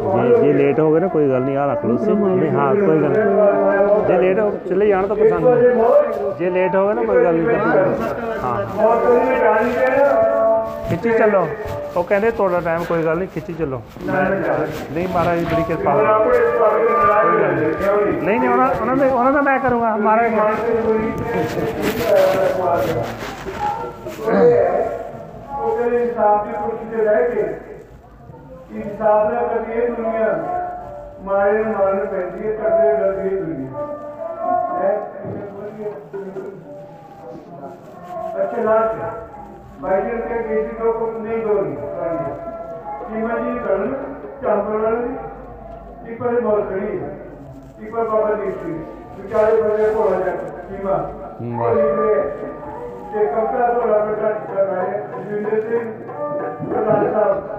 ਜੇ ਜੇ ਲੇਟ ਹੋ ਗਏ ਨਾ, ਕੋਈ ਗੱਲ ਨਹੀਂ ਆ ਰੱਖ ਲਓ ਤੁਸੀਂ। ਨਹੀਂ, ਹਾਂ, ਕੋਈ ਗੱਲ ਨਹੀਂ। ਜੇ ਲੇਟ ਹੋ, ਚਲੇ ਜਾਣ ਤਾਂ ਪਸੰਦ ਨਹੀਂ ਜੇ ਲੇਟ ਹੋ ਗਏ ਨਾ, ਕੋਈ ਗੱਲ ਨਹੀਂ ਹਾਂ ਮੌਤ ਦੀ ਕਹਾਣੀ ਹੈ। ਖਿੱਚੀ ਚੱਲੋ। ਉਹ ਕਹਿੰਦੇ ਤੁਹਾਡਾ ਟਾਈਮ ਕੋਈ ਗੱਲ ਨਹੀਂ, ਖਿੱਚੀ ਚੱਲੋ। ਨਹੀਂ ਮਹਾਰਾਜ ਦੀ ਬੜੀ ਕਿਰਪਾ। ਹੁਣ ਆਪਣੇ ਸਵਾਗਤ ਦੇ ਨਾਲ ਕੋਈ ਗੱਲ ਨਹੀਂ। ਕਿਉਂ ਨਹੀਂ ਨਹੀਂ ਨਹੀਂ ਉਹਨਾਂ ਉਹਨਾਂ ਦੇ ਉਹਨਾਂ ਦਾ ਮੈਂ ਕਰੂੰਗਾ, ਮਹਾਰਾਜ ਉਹ ਕਹਿੰਦੇ ਇਨਸਾਫ ਦੀ ਕੁਰਸੀ ਤੇ ਰਹਿ ਕੇ ਇਨਸਾਫ ਨਾਲ ਕਦੀ ਇਹ ਦੁਨੀਆ ਮਾਰੇ ਨੂੰ ਮਾਰਨ ਪੈਂਦੀ ਹੈ ਕਰਦੇ ਲੱਗਦੀ ਇਹ ਦੁਨੀਆ ਹੈ ਅੱਛਾ ਲਾਸਟ ਭਾਈ ਜੀ ਕੇ ਕਿਸੇ को कुछ नहीं दोगी सीमा जी करण चांपड़ एक पर बहुत खड़ी है एक पर बाबा दीप सिंह बेचारे बड़े को आ जाए सीमा वाह। ये कपड़ा थोड़ा बेटा लगाए जिंदे सिंह प्रधान साहब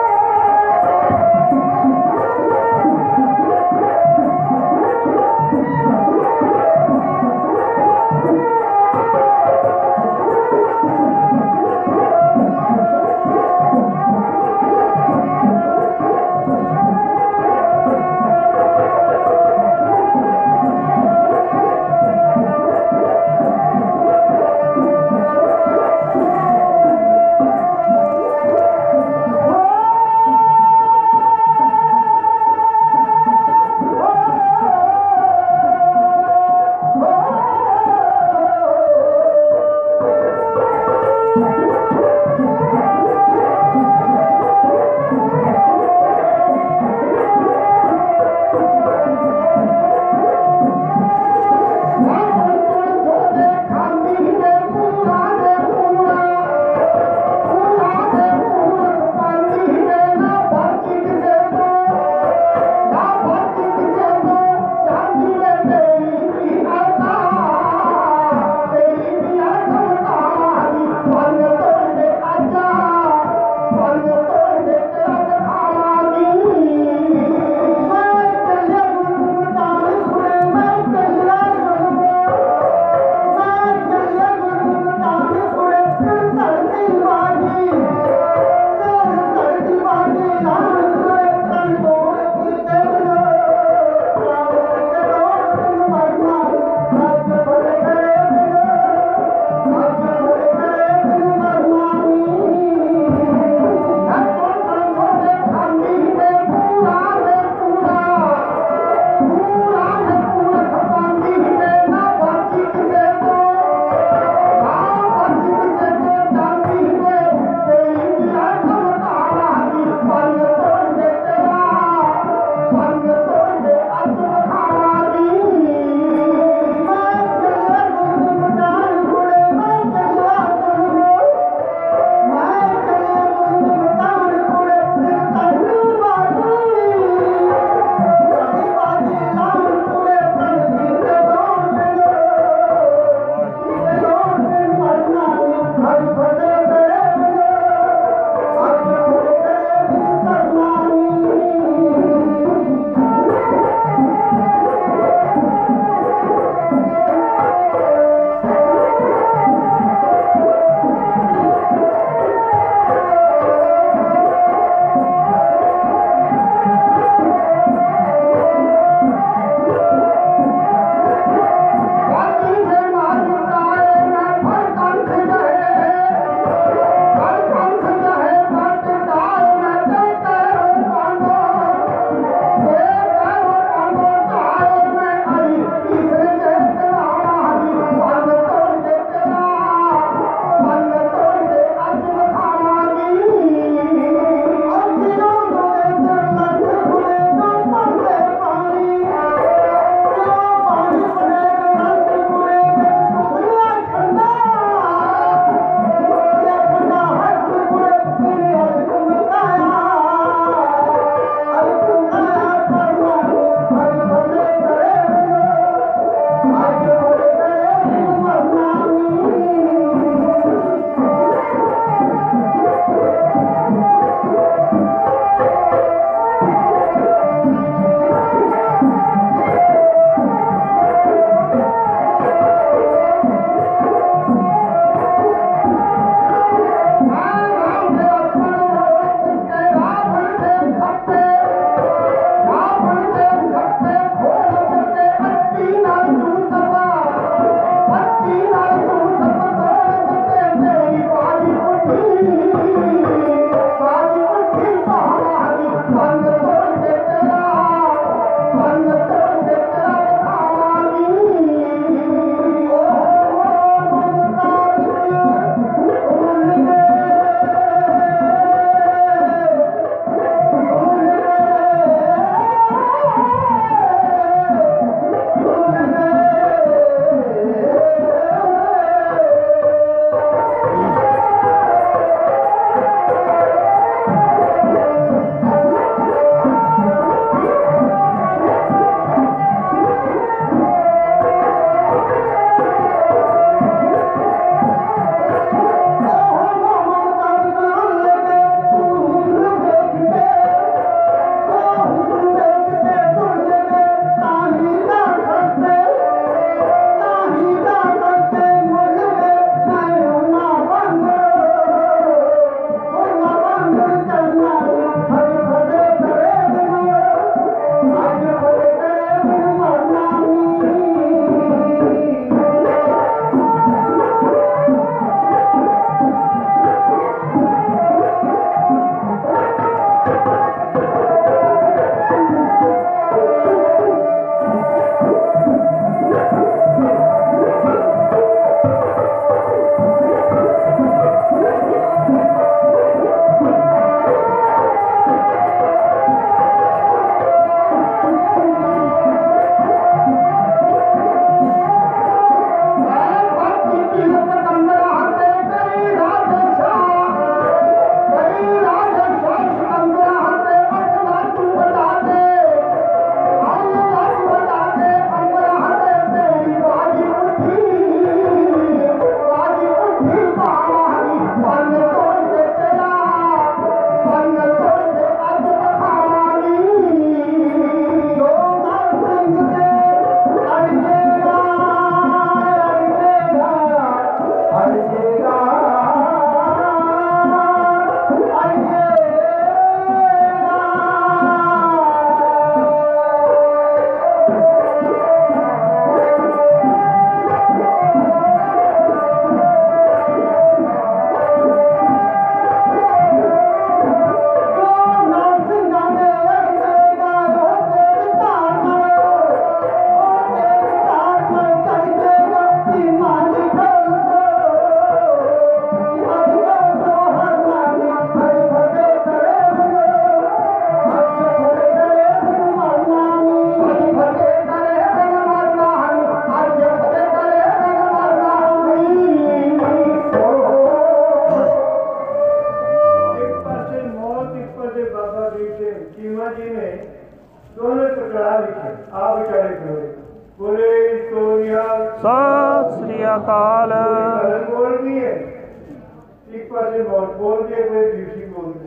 और बोलते हुए ऋषि बोलते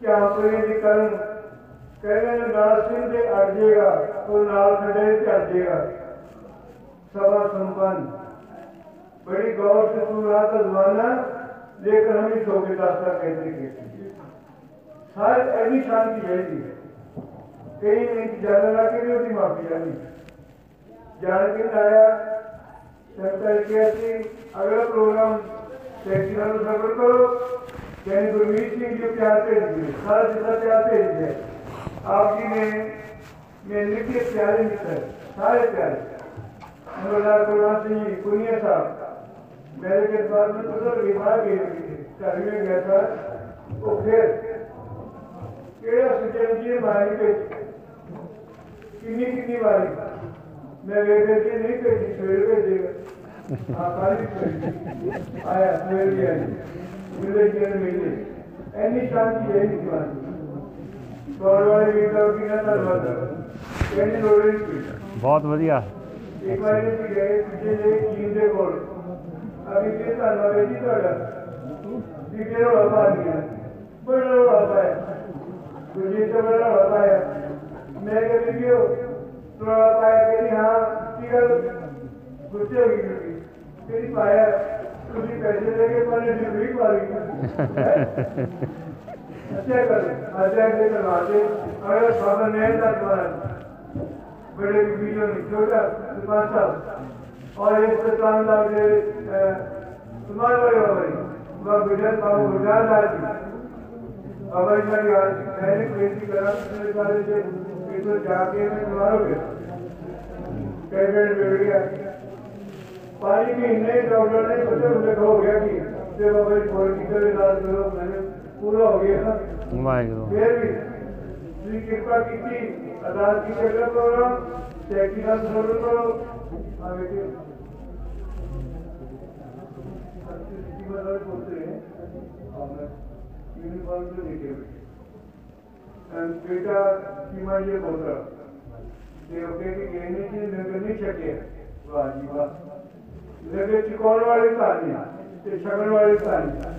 क्या अपने निकल कहने नासिन से अड़जेगा तो नाल खड़े से अड़जेगा सभा संपन्न। बड़ी गौर से सुन रहा था जमाना, लेकर हम इस होगी दास्ता कहते कहते सारे ऐसी शांति रहेगी कहीं नहीं जाने ना के लिए होती, माफ़ी जानी जाने के लिए आया, शंकर कहती अगला प्रोग्राम वालों सफ़र करो यानी गुरमीत जो प्यार भेज दिए। सारा जितना प्यार भेज दिया। आप ने मेरे के प्यारे मित्र सारे प्यारे मनोहर कुलवंत सिंह जी कुनिया साहब। मेरे के बाद में तो सर बीमार गए घर में गया था। तो फिर केड़ा सुजन जी मारी पे किन्नी किन्नी मारी मैं वे के नहीं भेजी, सवेरे भेजेगा। हाँ काली भेजी आया सवेरे भी आई मिले जी ने मिले ऐनी शांति है नहीं जवानी दौड़ वाले वीटा की ना धन्यवाद कहने लोड़े नहीं ਬਹੁਤ ਵਧੀਆ ਇੱਕ ਵਾਰੀ ਅਸੀਂ ਗਏ ਪਿੱਛੇ ਜੇ ਚੀਨ ਦੇ ਕੋਲ ਅਭੀ ਕੇ ਧੰਨਵਾਦ ਹੈ ਜੀ ਤੁਹਾਡਾ ਵੀ ਕਿਹੜਾ ਰੌਲਾ ਪਾ ਗਿਆ ਬੜਾ ਰੌਲਾ ਪਾਇਆ ਗੁਰਜੀਤ ਤੋਂ ਬੜਾ ਰੌਲਾ ਪਾਇਆ ਮੈਂ ਕਿਹਾ ਵੀਡੀਓ ਰੌਲਾ ਪਾਇਆ ਕਿ ਨਹੀਂ ਹਾਂ ਕੀ ਗੱਲ ਗੁੱਸੇ ਹੋ ਗਈ ਮੇਰੀ ਕਿਹੜੀ ਪਾਇਆ ਤੁਸੀਂ ਪੈਸੇ ਲੈ ਕੇ ਪਾਣੇ ਡਿਗਰੀ ਪਾ ਲਈ ਅੱਛਾ ਕਰ ਅੱਛਾ ਕੇ ਕਰਵਾਤੇ ਅਗਰ ਸਾਡਾ ਨੇਮ ਦਾ ਦੁਆਰਾ बड़े वीडियो में छोटा दुकान साहब और इस दुकानदार के तुम्हारे बड़े बाबा जी वह गुजर बाबू गुजरात लाल जी बाबा जी मेरी आज मैंने बेनती करा मेरे सारे से कि तो जाके मैं तुम्हारोगे कई बेर बिगड़ गया पानी महीने डॉक्टर ने पता मुझे हो गया कि ते बाबा जी थोड़ा ठीक करे इलाज करो मैंने पूरा हो गया। वाहेगुरु। फिर भी श्री कृपा की थी अदालत की जगह प्रोग्राम चेकिंग का ज़रूर करो। हाँ आगे हाँ, के बेटा सीमा ये बोल रहा। देवते की गहने की नगर नहीं शके वाह जी वाह। लगे चिकौन वाली कहानियाँ ये छगन वाली कहानियाँ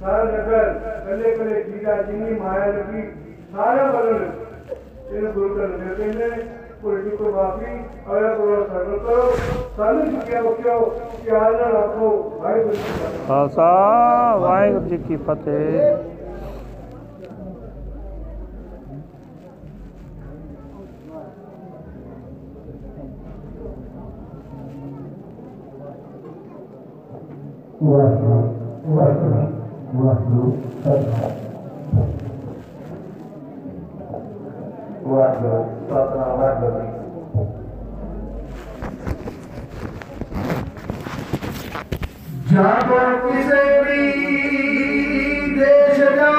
सारा नगर कले कले जीरा जिन्नी माया लगी, सारा बदल इन गुरु कर लेते हैं। पुलिस को माफ़ी, अगर पूरा सर्व करो, सारी चुकिया उठो प्यार न रखो, भाई गुरु खालसा, वाहेगुरु जी की फतेह। वास्तु वास्तु वास्तु वास्तु वास्तु जागो किसे भी देश का